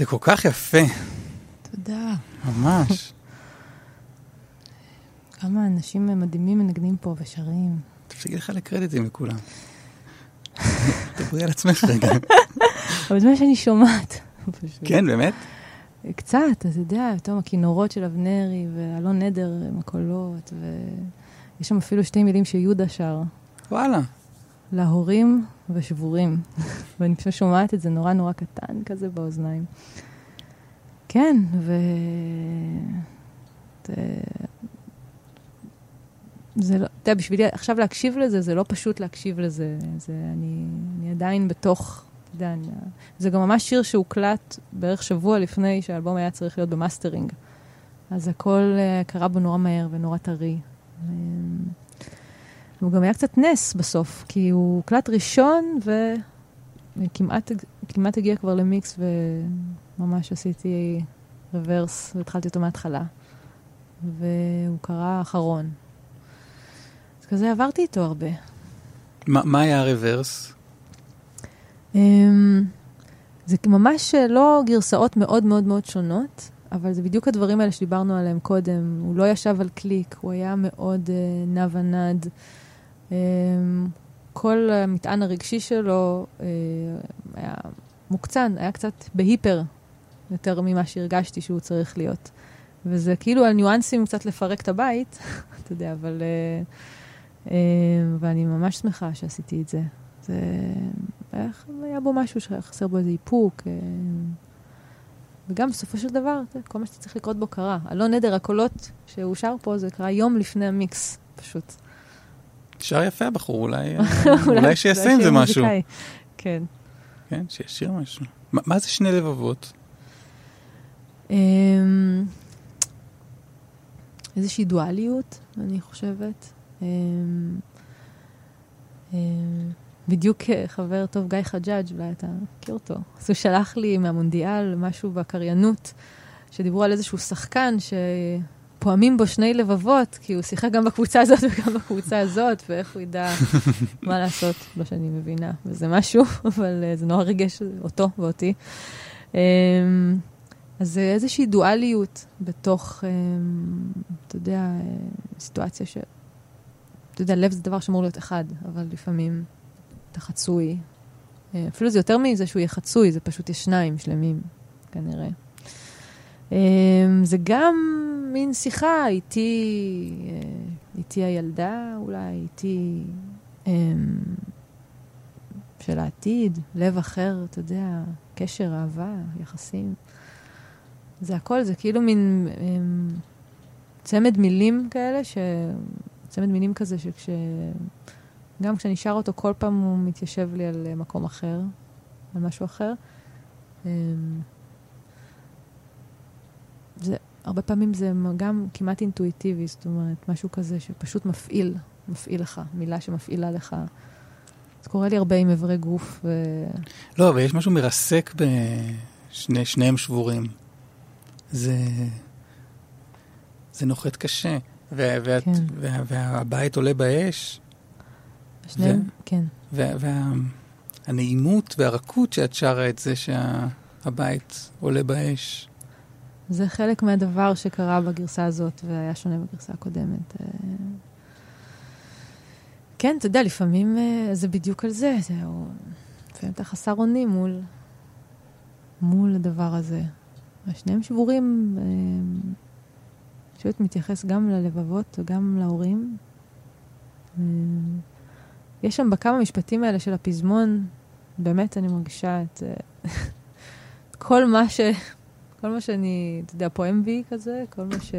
זה כל כך יפה, תודה. ממש. כמה אנשים מדהימים מנגנים פה ושרים. תפסיקי לחלק קרדיטים לכולם. דברי על עצמך רגע. אבל זה מה שאני שומעת. כן, באמת? קצת, אתה יודע, פתאום הכינורות של אבנרי ואלון נדר עם הקולות, ויש שם אפילו שתי מילים שיהודה שר, וואלה. להורים ושבורים. ואני פשוט שומעת את זה נורא נורא קטן כזה באוזניים. כן, ו... זה... לא, אתה יודע, בשבילי עכשיו להקשיב לזה, זה לא פשוט להקשיב לזה. זה, אני, אני עדיין בתוך, אתה יודע, אני, זה גם ממש שיר שהוקלט בערך שבוע לפני שהאלבום היה צריך להיות במאסטרינג. אז הכל אה, קרה בו נורא מהר ונורא טרי. Um, הוא גם היה קצת נס בסוף, כי הוא הוקלט ראשון וכמעט כמעט הגיע כבר למיקס וממש עשיתי רוורס והתחלתי אותו מההתחלה. והוא קרה אחרון. אז כזה עברתי איתו הרבה. מה מה היה הרוורס? אמ, זה ממש לא גרסאות מאוד מאוד מאוד שונות, אבל זה בדיוק הדברים האלה שדיברנו עליהם קודם. הוא לא ישב על קליק, הוא היה מאוד uh, נע ונד. Um, כל המטען הרגשי שלו uh, היה מוקצן, היה קצת בהיפר יותר ממה שהרגשתי שהוא צריך להיות. וזה כאילו על ניואנסים קצת לפרק את הבית, אתה יודע, אבל... Uh, uh, ואני ממש שמחה שעשיתי את זה. זה... היה, היה בו משהו שהיה חסר בו איזה איפוק. אה, וגם בסופו של דבר, כל מה שצריך לקרות בו קרה. אלון נדר, הקולות שהוא שר פה, זה קרה יום לפני המיקס, פשוט. שר יפה הבחור, אולי אה, אולי שיעשה עם זה משהו. כן. כן, שישיר משהו. מה- מה זה שני לבבות? אמ, איזושהי דואליות, אני חושבת. אמ, אמ, בדיוק אה, חבר טוב, גיא חג'אג', אולי אתה מכיר אותו. אז הוא שלח לי מהמונדיאל משהו בקריינות, שדיברו על איזשהו שחקן שפועמים בו שני לבבות, כי הוא שיחק גם בקבוצה הזאת וגם בקבוצה הזאת, ואיך הוא ידע מה לעשות, לא שאני מבינה, וזה משהו, אבל אה, זה נורא ריגש אותו ואותי. אמ, אז זה איזושהי דואליות בתוך, אמ, אתה יודע, אה, סיטואציה ש... אתה יודע, לב זה דבר שאמור להיות אחד, אבל לפעמים אתה חצוי. אה, אפילו זה יותר מזה שהוא יהיה חצוי, זה פשוט יש שניים שלמים, כנראה. אמ, זה גם מין שיחה איתי, אה, איתי הילדה אולי, איתי אמ, של העתיד, לב אחר, אתה יודע, קשר, אהבה, יחסים. זה הכל, זה כאילו מין אמ, צמד מילים כאלה, ש... צמד מילים כזה שכש... גם כשאני שר אותו, כל פעם הוא מתיישב לי על מקום אחר, על משהו אחר. הרבה פעמים זה גם כמעט אינטואיטיבי, זאת אומרת, משהו כזה שפשוט מפעיל, מפעיל לך, מילה שמפעילה לך. זה קורה לי הרבה עם איברי גוף, ו... לא, אבל יש משהו מרסק בשני, שניהם שבורים. זה... זה נוחת קשה. וה, וה, כן. וה, והבית עולה באש, שניהם, כן. והנעימות והרכות שאת שרה את זה שהבית עולה באש. זה חלק מהדבר שקרה בגרסה הזאת והיה שונה בגרסה הקודמת. אה, כן, אתה יודע, לפעמים אה, זה בדיוק על זה. זה או- לפעמים אתה חסר אונים מול, מול הדבר הזה. שניהם שבורים, אה, פשוט מתייחס גם ללבבות וגם להורים. אה, יש שם בכמה משפטים האלה של הפזמון, באמת אני מרגישה אה, את כל מה ש... כל מה שאני, אתה יודע, פועם בי כזה, כל מה ש...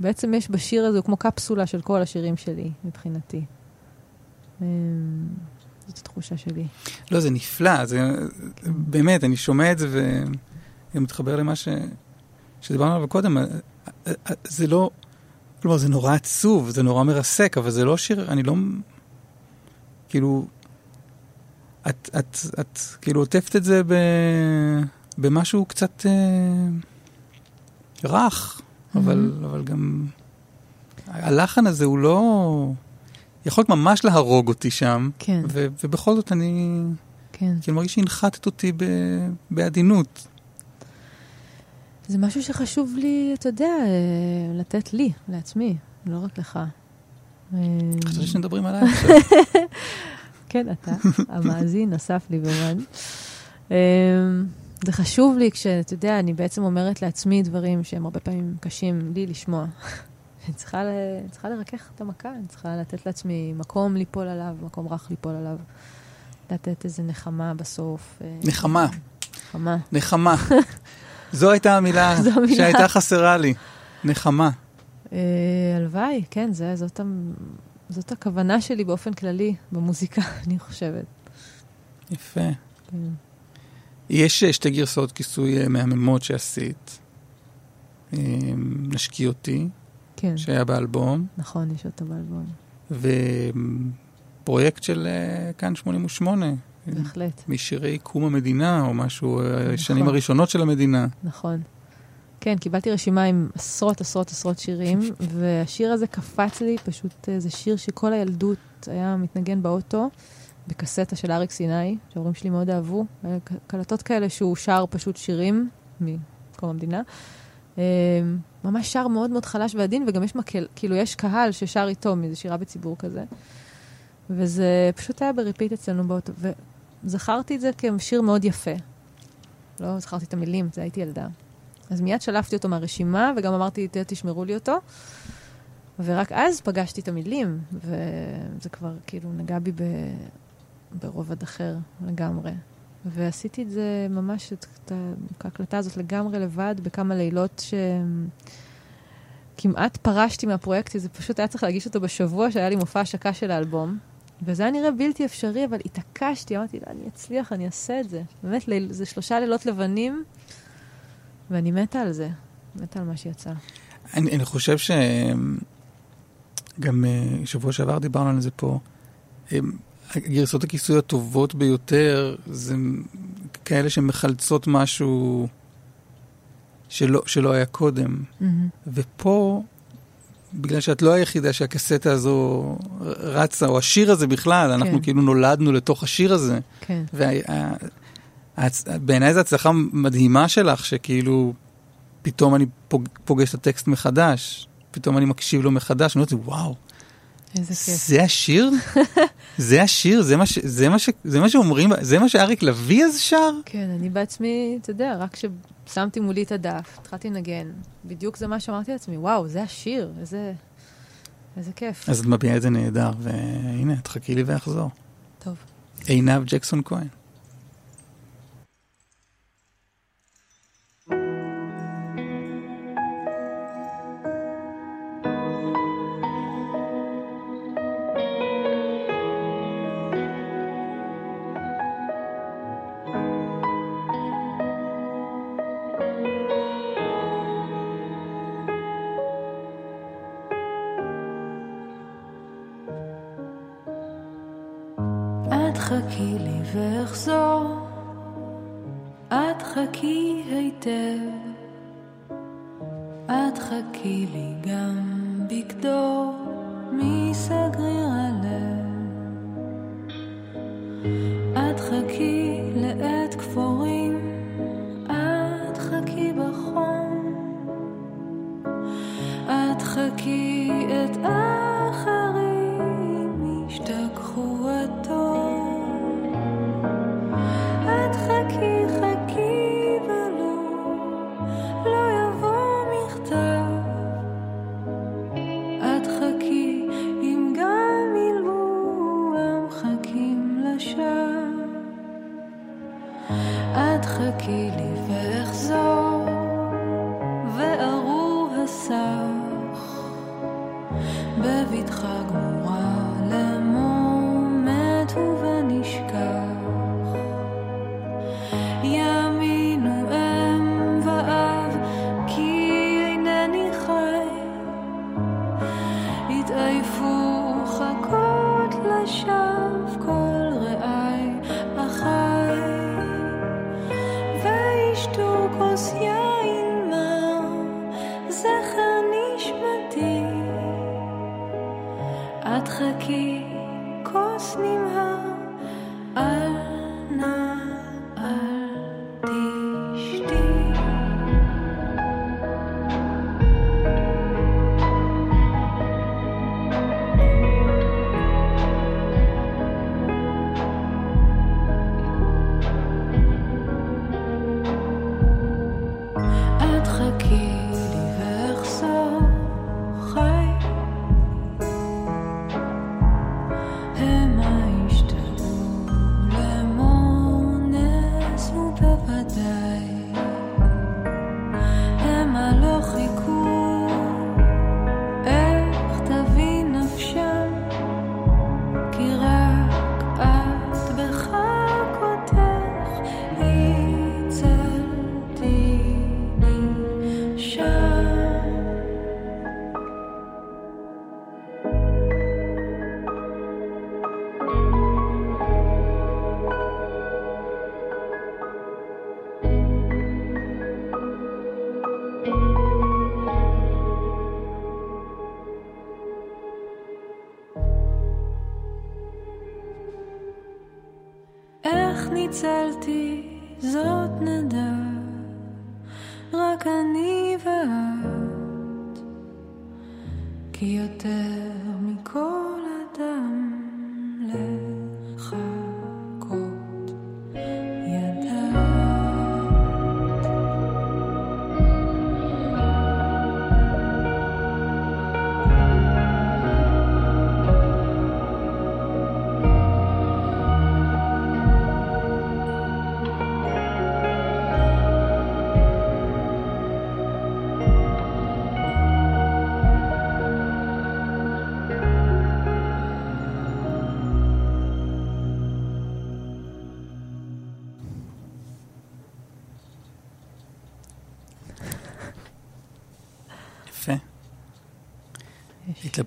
בעצם יש בשיר הזה, הוא כמו קפסולה של כל השירים שלי, מבחינתי. אמ, זאת התחושה שלי. לא, זה נפלא, זה באמת, אני שומע את זה וגם מתחבר למה ש... שדיברנו עליו קודם. זה לא, כלומר, זה נורא עצוב, זה נורא מרסק, אבל זה לא שיר, אני לא... כאילו, את, את, את כאילו עוטפת את זה ב, במשהו קצת אה, רך, אבל, אבל גם... הלחן הזה הוא לא... יכול ממש להרוג אותי שם, כן, ו- ובכל זאת אני כן. כאילו מרגיש שהנחתת אותי ב- בעדינות. זה משהו שחשוב לי, אתה יודע, אה, לתת לי, לעצמי, לא רק לך. אה, חשבתי שמדברים עליי עכשיו. כן, אתה, המאזין, אסף ליברמן. זה חשוב לי כשאתה יודע, אני בעצם אומרת לעצמי דברים שהם הרבה פעמים קשים לי לשמוע. אני צריכה, ל... צריכה לרכך את המכה, אני צריכה לתת לעצמי מקום ליפול עליו, מקום רך ליפול עליו. לתת איזה נחמה בסוף. אה, נחמה, נחמה. נחמה. זו הייתה המילה. שהייתה חסרה לי. נחמה. אה, הלוואי, כן, זה, זאת, זאת הכוונה שלי באופן כללי במוזיקה, אני חושבת. יפה. כן. יש אה, שתי גרסאות כיסוי אה, מהממות שעשית. אה, נשקי אותי, כן, שהיה באלבום, נכון, יש אותה באלבום, ופרויקט של כאן 88, בהחלט, משירי קום המדינה, או משהו, נכון. השנים הראשונות של המדינה. נכון. כן, קיבלתי רשימה עם עשרות עשרות עשרות שירים, והשיר הזה קפץ לי, פשוט זה שיר שכל הילדות היה מתנגן באוטו, בקסטה של אריק סיני, שההורים שלי מאוד אהבו. ק- קלטות כאלה שהוא שר פשוט שירים מקום המדינה. אה, ממש שר מאוד מאוד חלש ועדין, וגם יש מקהלה, כאילו יש קהל ששר איתו מאיזו שירה בציבור כזה. וזה פשוט היה ב repeat אצלנו באוטו, וזכרתי את זה כשיר מאוד יפה. לא זכרתי את המילים, זה הייתי ילדה. אז מיד שלפתי אותו מהרשימה, וגם אמרתי, "ת- תשמרו לי אותו. ורק אז פגשתי את המילים, וזה כבר כאילו נגע בי ב... ברובד אחר לגמרי. ועשיתי את זה ממש, את, ההקלטה הזאת לגמרי לבד, בכמה לילות שכמעט פרשתי מהפרויקט, זה פשוט היה צריך להגיש אותו בשבוע שהיה לי מופע השקה של האלבום. וזה היה נראה בלתי אפשרי, אבל התעקשתי, אמרתי, לא, אני אצליח, אני אעשה את זה. באמת, ליל, זה שלושה לילות לבנים, ואני מתה על זה. מתה על מה שיצא. אני, אני חושב שגם אה, שבוע שעבר דיברנו על זה פה. אה, גרסות הכיסוי הטובות ביותר זה כאלה שמחלצות משהו שלא, שלא היה קודם. ופה, בגלל שאת לא היחידה שהקסטה הזו רצה, או השיר הזה בכלל, אנחנו כן. כאילו נולדנו לתוך השיר הזה. כן, ובעיניי זו הצלחה מדהימה שלך, שכאילו פתאום אני פוג, פוגש את הטקסט מחדש, פתאום אני מקשיב לו מחדש, אני אומר, וואו, איזה כיף. זה השיר? זה השיר? זה מה, ש, זה, מה ש, זה מה שאומרים? זה מה שאריק לביא אז שר? כן, אני בעצמי, אתה יודע, רק כששמתי מולי את הדף, התחלתי לנגן, בדיוק זה מה שאמרתי לעצמי, וואו, זה השיר, איזה, איזה כיף. אז את מביעה את זה נהדר, והנה, תחכי לי ואחזור. טוב. עינב ג'קסון כהן. את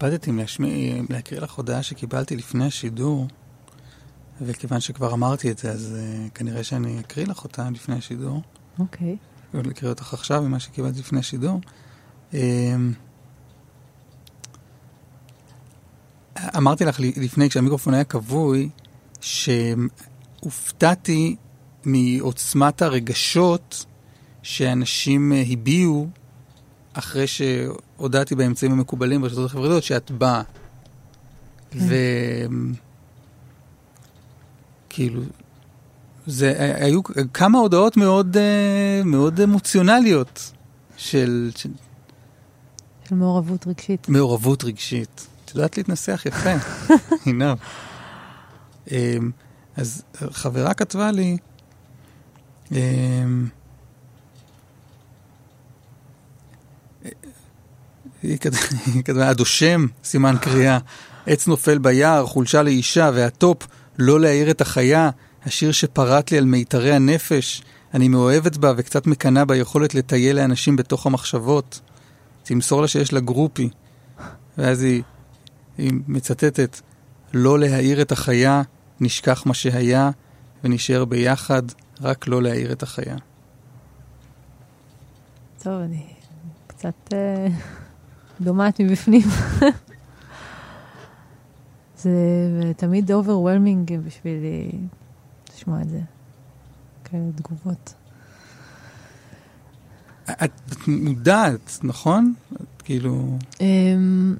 התלבטתי אם להקריא לך הודעה שקיבלתי לפני השידור, וכיוון שכבר אמרתי את זה, אז uh, כנראה שאני אקריא לך אותה לפני השידור. אוקיי. או להקריא אותך עכשיו ממה שקיבלתי לפני השידור. Um, אמרתי לך לפני, כשהמיקרופון היה כבוי, שהופתעתי מעוצמת הרגשות שאנשים אה, הביעו אחרי שהודעתי באמצעים המקובלים ברשתות החברתיות שאת באה. ו... כאילו, זה, היו כמה הודעות מאוד, אה, מאוד אמוציונליות של, של של מעורבות רגשית. מעורבות רגשית. את יודעת להתנסח יפה, עינב. אמ, אז חברה כתבה לי, היא כת- היא כתבה, הדושם, סימן קריאה, עץ נופל ביער, חולשה לאישה, והטופ, לא להעיר את החיה, השיר שפרט לי על מיתרי הנפש, אני מאוהבת בה וקצת מקנאה ביכולת לטייל לאנשים בתוך המחשבות. תמסור לה שיש לה גרופי. ואז היא, היא מצטטת, לא להעיר את החיה, נשכח מה שהיה, ונשאר ביחד, רק לא להעיר את החיה. טוב, אני קצת אה, דומעת מבפנים. זה תמיד overwhelming בשבילי לשמוע את זה. כאלה תגובות. את מודעת, נכון? את כאילו... אמ,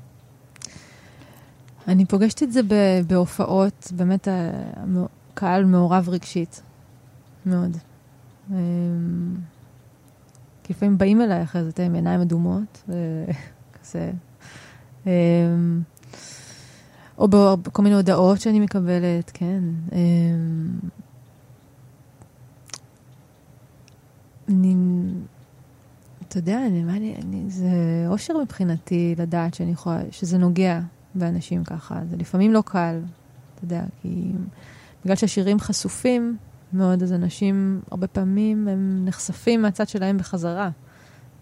אני פוגשת את זה בהופעות, באמת ה- קהל מעורב רגשית, מאוד. אמ, כי לפעמים באים אליי אחרי זה, עם עיניים אדומות, וכזה. אמ, או בכל מיני הודעות שאני מקבלת, כן. אמ, אני, אתה יודע, אני, אני, אני, זה אושר מבחינתי לדעת שאני יכולה, שזה נוגע באנשים ככה. זה לפעמים לא קל, אתה יודע, כי בגלל שהשירים חשופים מאוד, אז אנשים הרבה פעמים הם נחשפים מהצד שלהם בחזרה,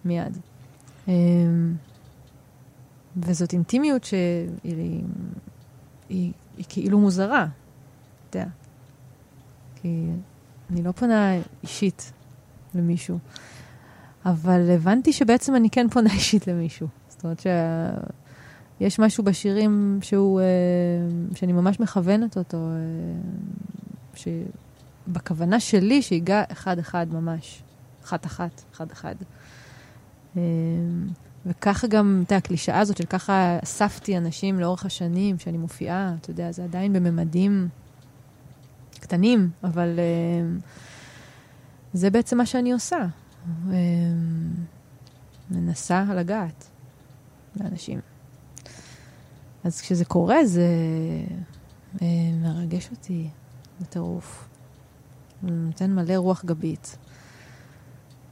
מיד. וזאת אינטימיות שהיא היא, היא, היא כאילו מוזרה, אתה יודע. כי אני לא פונה אישית למישהו. אבל הבנתי שבעצם אני כן פונה אישית למישהו. זאת אומרת שיש משהו בשירים שהוא, אה, שאני ממש מכוונת אותו, אה, שבכוונה שלי שיגע אחד-אחד ממש, אחת-אחת, אחד-אחד. אה, וככה גם, אתה יודע, הקלישאה הזאת של ככה אספתי אנשים לאורך השנים שאני מופיעה, אתה יודע, זה עדיין בממדים קטנים, אבל זה בעצם מה שאני עושה. מנסה לגעת לאנשים. אז כשזה קורה, זה אה, מרגש אותי בטירוף. נותן מלא רוח גבית.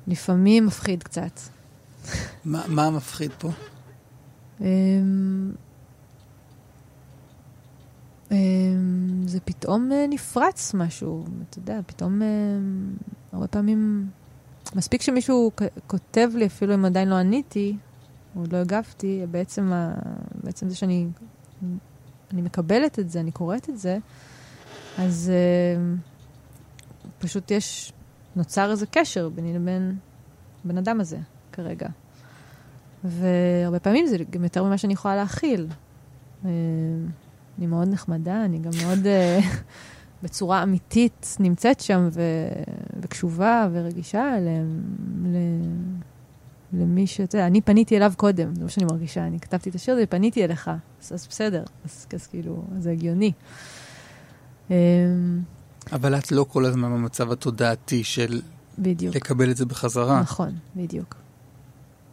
לפעמים מפחיד קצת. מה, מה מפחיד פה? אמ, אמ, זה פתאום אה, נפרץ משהו, אתה יודע, פתאום אה, הרבה פעמים, מספיק שמישהו כותב לי, אפילו אם עדיין לא עניתי, או לא הגבתי, בעצם, ה, בעצם זה שאני אני מקבלת את זה, אני קוראת את זה, אז אה, פשוט יש, נוצר איזה קשר ביני לבין הבן אדם הזה כרגע. והרבה פעמים זה גם יותר ממה שאני יכולה להכיל. אה, אני מאוד נחמדה, אני גם מאוד, אה, בצורה אמיתית נמצאת שם ו... וקשובה ורגישה אליהם, ל... למי ש... אתה יודע, אני פניתי אליו קודם, זה מה שאני מרגישה. אני כתבתי את השיר הזה ופניתי אליך, אז, אז בסדר, אז, אז כאילו, זה הגיוני. אמ, אבל את לא כל הזמן במצב התודעתי של בדיוק. לקבל את זה בחזרה. נכון, בדיוק.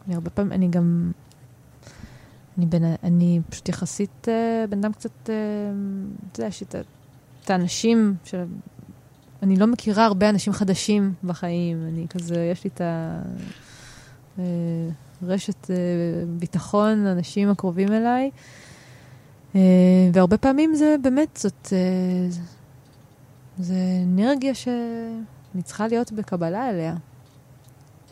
אני הרבה פעמים, אני גם... אני, בין, אני פשוט יחסית אה, בן אדם קצת, אה, אתה יודע, יש את, ה- את האנשים של... אני לא מכירה הרבה אנשים חדשים בחיים. אני כזה, יש לי את ה... אה, רשת אה, ביטחון, האנשים הקרובים אליי. אה, והרבה פעמים זה באמת, זאת... אה, זה אנרגיה שאני צריכה להיות בקבלה אליה.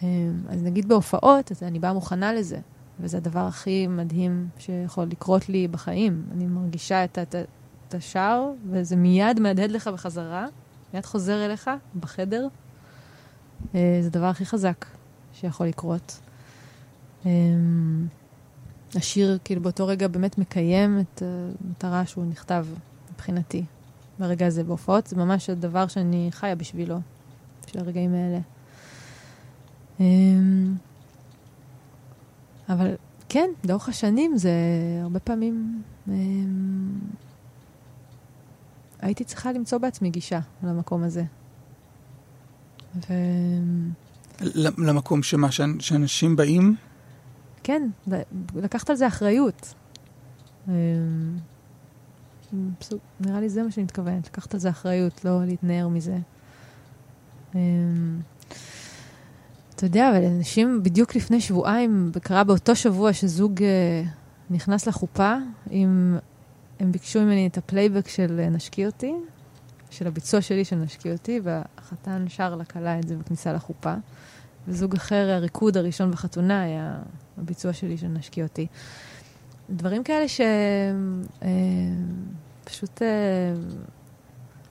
אה, אז נגיד בהופעות, אז אני באה מוכנה לזה, וזה הדבר הכי מדהים שיכול לקרות לי בחיים. אני מרגישה את, השער, וזה מיד מהדהד לך בחזרה, מיד חוזר אליך בחדר. אה, זה הדבר הכי חזק שיכול לקרות. אה, השיר, כאילו, באותו רגע באמת מקיים את המטרה שהוא נכתב מבחינתי. ברגע הזה בהופעות, זה ממש הדבר שאני חיה בשבילו, בשביל הרגעים האלה. אמ, אבל כן, לאורך השנים זה הרבה פעמים... אמ, הייתי צריכה למצוא בעצמי גישה למקום הזה. ו... ל- למקום שמה, שאנ- שאנשים באים, כן, לקחת על זה אחריות. אמ, נראה לי זה מה שאני מתכוונת, לקחת על זה אחריות, לא להתנער מזה. אתה יודע, אבל אנשים בדיוק לפני שבועיים, קרה באותו שבוע שזוג אה, נכנס לחופה, עם, הם ביקשו ממני את הפלייבק של אה, נשקי אותי, של הביצוע שלי של נשקי אותי, והחתן שר לכלה את זה בכניסה לחופה. וזוג אחר, הריקוד הראשון בחתונה היה הביצוע שלי של נשקי אותי. דברים כאלה ש... אה,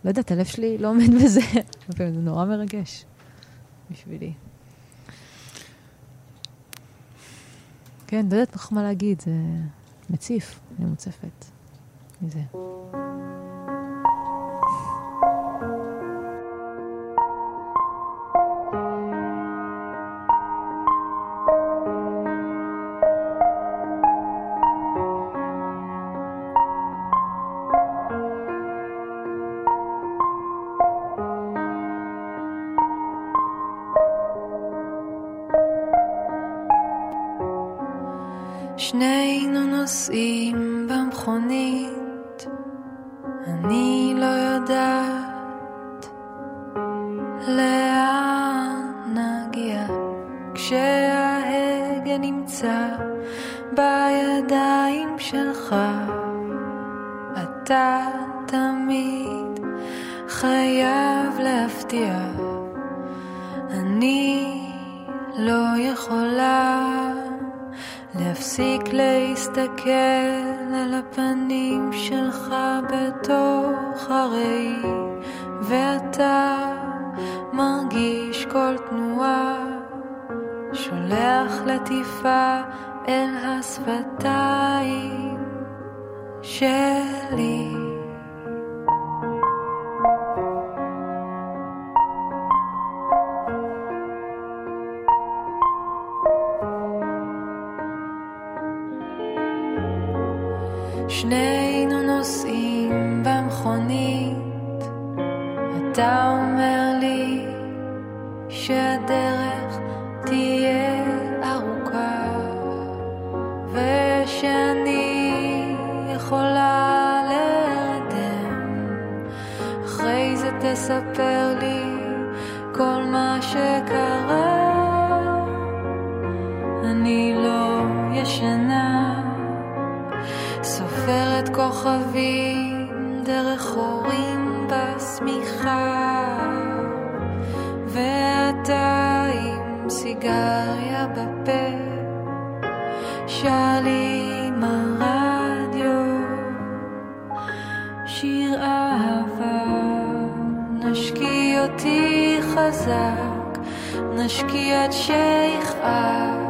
לא יודעת, הלב שלי לא עומד בזה, זה נורא מרגש בשבילי. כן, לא יודעת לך מה להגיד, זה מציף, אני מוצפת מזה. עד שיכאב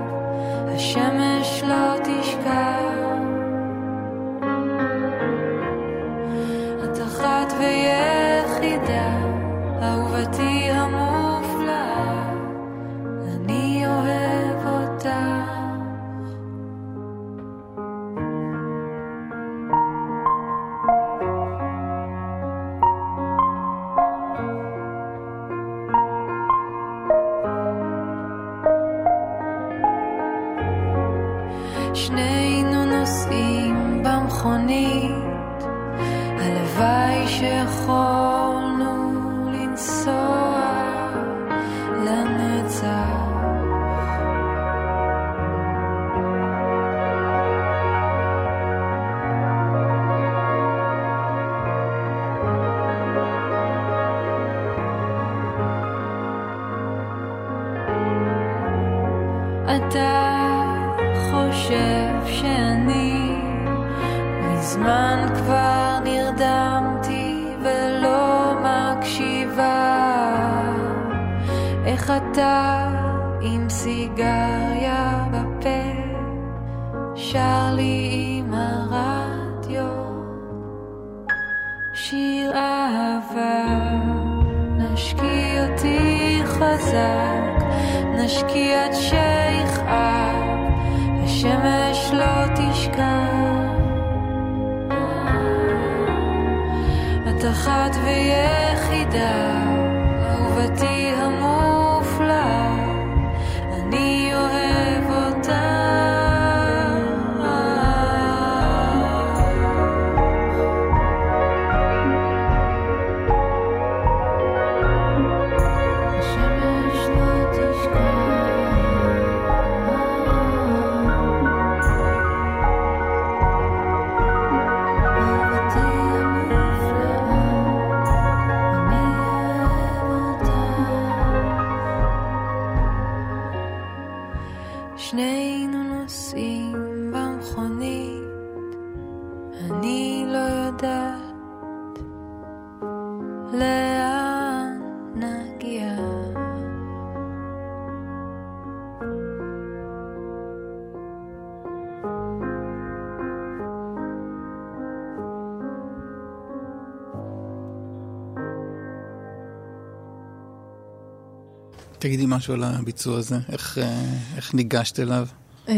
תגידי משהו על הביצוע הזה, איך, אה, איך ניגשת אליו? אמ,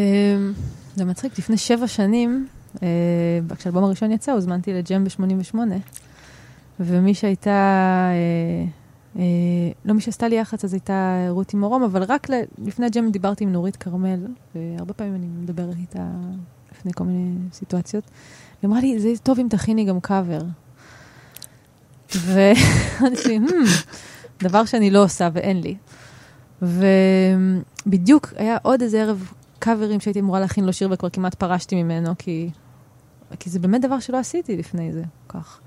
זה מצחיק, לפני שבע שנים, אה, כשהאלבום הראשון יצא, הוזמנתי לג'ם ב-88, ומי שהייתה, אה, אה, לא מי שעשתה לי יח"צ, אז הייתה רותי מורום, אבל רק לפני הג'ם דיברתי עם נורית כרמל, והרבה פעמים אני מדברת איתה לפני כל מיני סיטואציות. היא אמרה לי, זה טוב אם תכיני גם קאבר. ואמרתי, "Hmm, דבר שאני לא עושה ואין לי. ובדיוק היה עוד איזה ערב קאברים שהייתי אמורה להכין לו שיר וכבר כמעט פרשתי ממנו, כי, כי זה באמת דבר שלא עשיתי לפני זה, כך.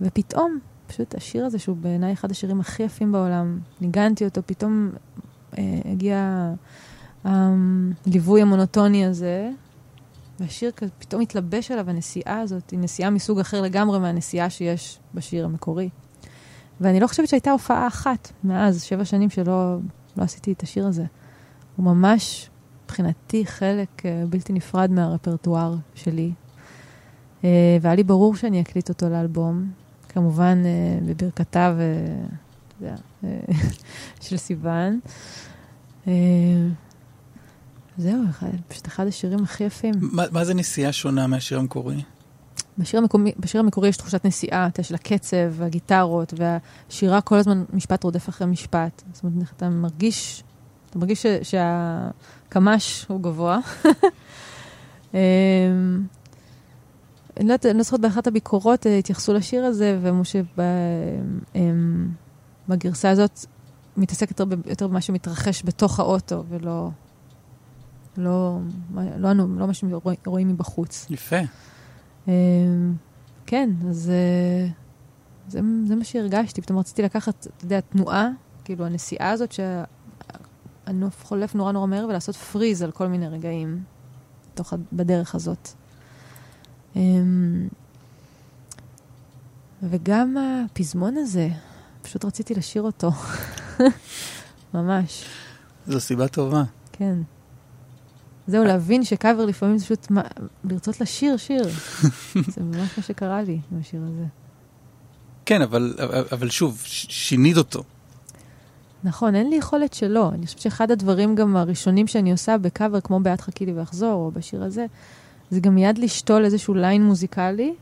ופתאום, פשוט השיר הזה, שהוא בעיניי אחד השירים הכי יפים בעולם, ניגנתי אותו, פתאום אה, הגיע הליווי המונוטוני הזה, והשיר כזה פתאום התלבש עליו, הנסיעה הזאת היא נסיעה מסוג אחר לגמרי מהנסיעה שיש בשיר המקורי. ואני לא חושבת שהייתה הופעה אחת מאז, שבע שנים שלא לא עשיתי את השיר הזה. הוא ממש, מבחינתי, חלק אה, בלתי נפרד מהרפרטואר שלי. אה, והיה לי ברור שאני אקליט אותו לאלבום, כמובן אה, בברכתה ו... של סיוון. זהו, פשוט אחד השירים הכי יפים. מה, מה זה נשמע שונה מהשיר המקורי? בשיר המקומי, בשיר המקורי יש תחושת נסיעה, של הקצב והגיטרות, והשירה כל הזמן משפט רודף אחרי משפט. זאת אומרת, אתה מרגיש, אתה מרגיש שהקמ"ש הוא גבוה. אמ, אני לא יודעת, אני לא זוכרת, באחת הביקורות אה, התייחסו לשיר הזה, ואמרו שבגרסה הזאת מתעסקת יותר במה שמתרחש בתוך האוטו, ולא... לא, לא, לא, לא מה שרואים מבחוץ. יפה. אמ, כן, אז אה, זה, זה מה שהרגשתי. פתאום רציתי לקחת, אתה יודע, תנועה, כאילו הנסיעה הזאת שהנוף חולף נורא נורא מהר, ולעשות פריז על כל מיני רגעים תוך, בדרך הזאת. אמ, וגם הפזמון הזה, פשוט רציתי לשיר אותו. ממש, זו סיבה טובה. כן. זהו, להבין שקאבר לפעמים זה פשוט מה- לרצות לשיר שיר. זה ממש מה שקרה לי עם השיר הזה. כן, אבל, אבל, שוב, שינית אותו. נכון, אין לי יכולת שלא. אני חושבת שאחד הדברים גם הראשונים שאני עושה בקאבר, כמו ב"את חכי לי ואחזור", או בשיר הזה, זה גם מיד לשתול איזשהו ליין מוזיקלי.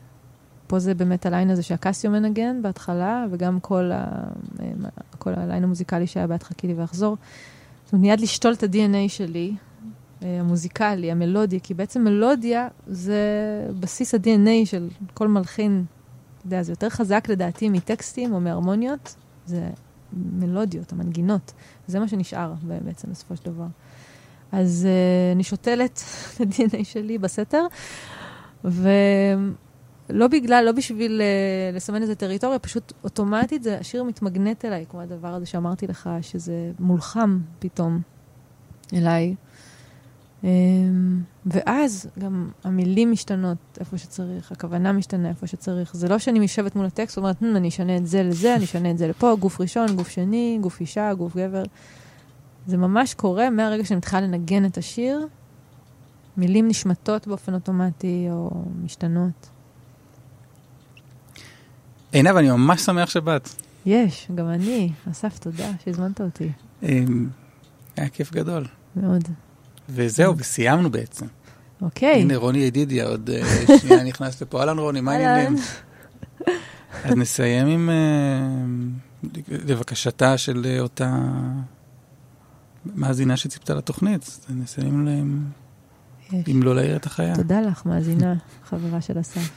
פה זה באמת הליין הזה שהקסיו מנגן בהתחלה, וגם כל, ה... כל הליין המוזיקלי שהיה ב"את חכי לי ואחזור. זאת אומרת, מיד לשתול את ה-DNA שלי, אה, המוזיקלי, המלודי, כי בעצם מלודיה זה בסיס ה-DNA של כל מלחין. אתה יודע, זה יותר חזק לדעתי מטקסטים או מהרמוניות, זה מלודיות, המנגינות. זה מה שנשאר בעצם בסופו של דבר. אז uh, אני שותלת את ה-DNA שלי בסתר, ולא בגלל, לא בשביל uh, לסמן איזה טריטוריה, פשוט אוטומטית זה, השיר מתמגנט אליי, כמו הדבר הזה שאמרתי לך, שזה מולחם פתאום אליי. Um, ואז גם המילים משתנות איפה שצריך, הכוונה משתנה איפה שצריך. זה לא שאני יושבת מול הטקסט ואומרת, אני אשנה את זה לזה, אני אשנה את זה לפה, גוף ראשון, גוף שני, גוף אישה, גוף גבר. זה ממש קורה מהרגע שאני מתחילה לנגן את השיר, מילים נשמטות באופן אוטומטי או משתנות. עינב, אני ממש שמח שבאת. יש, גם אני. אסף, תודה שהזמנת אותי. אמ, היה כיף גדול. מאוד. וזהו, וסיימנו בעצם. אוקיי. הנה, רוני ידידיה עוד אה, שנייה נכנס לפה. אהלן רוני, מה העניינים? אז נסיים עם, אה, לבקשתה של אותה מאזינה שציפתה לתוכנית, נסיים להם. אם לא להעיר את החיה. תודה לך, מאזינה, חברה של אסף.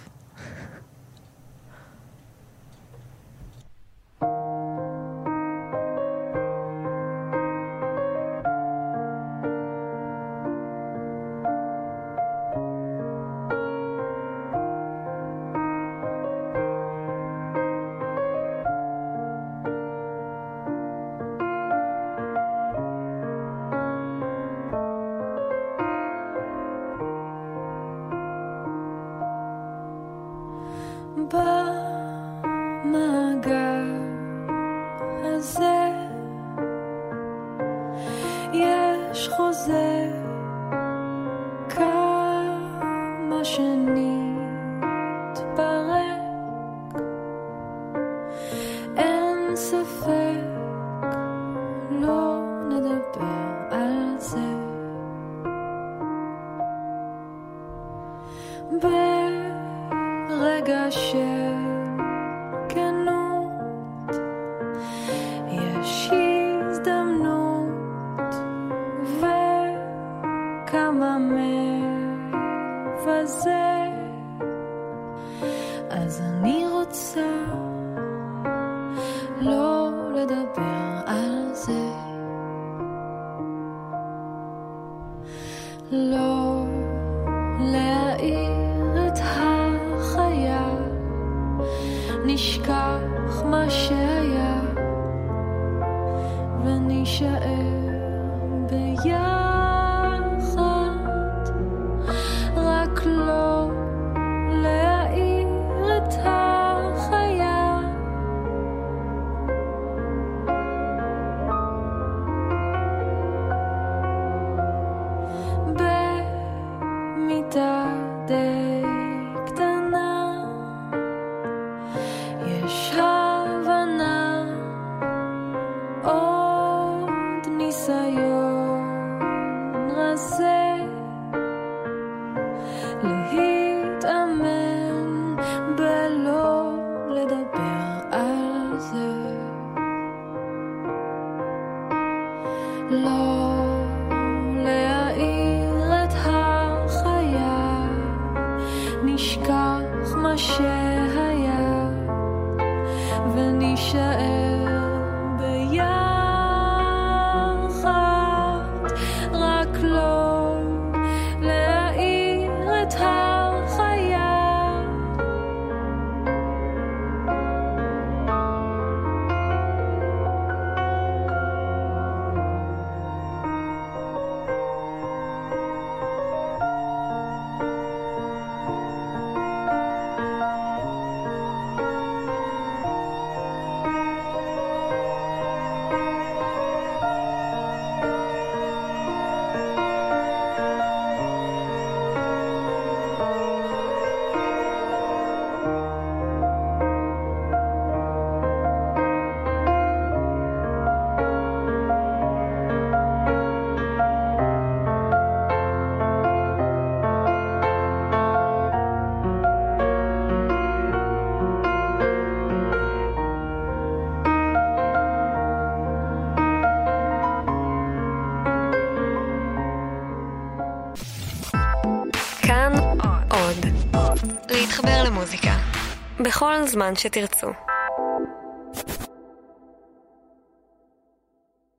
בכל זמן שתרצו.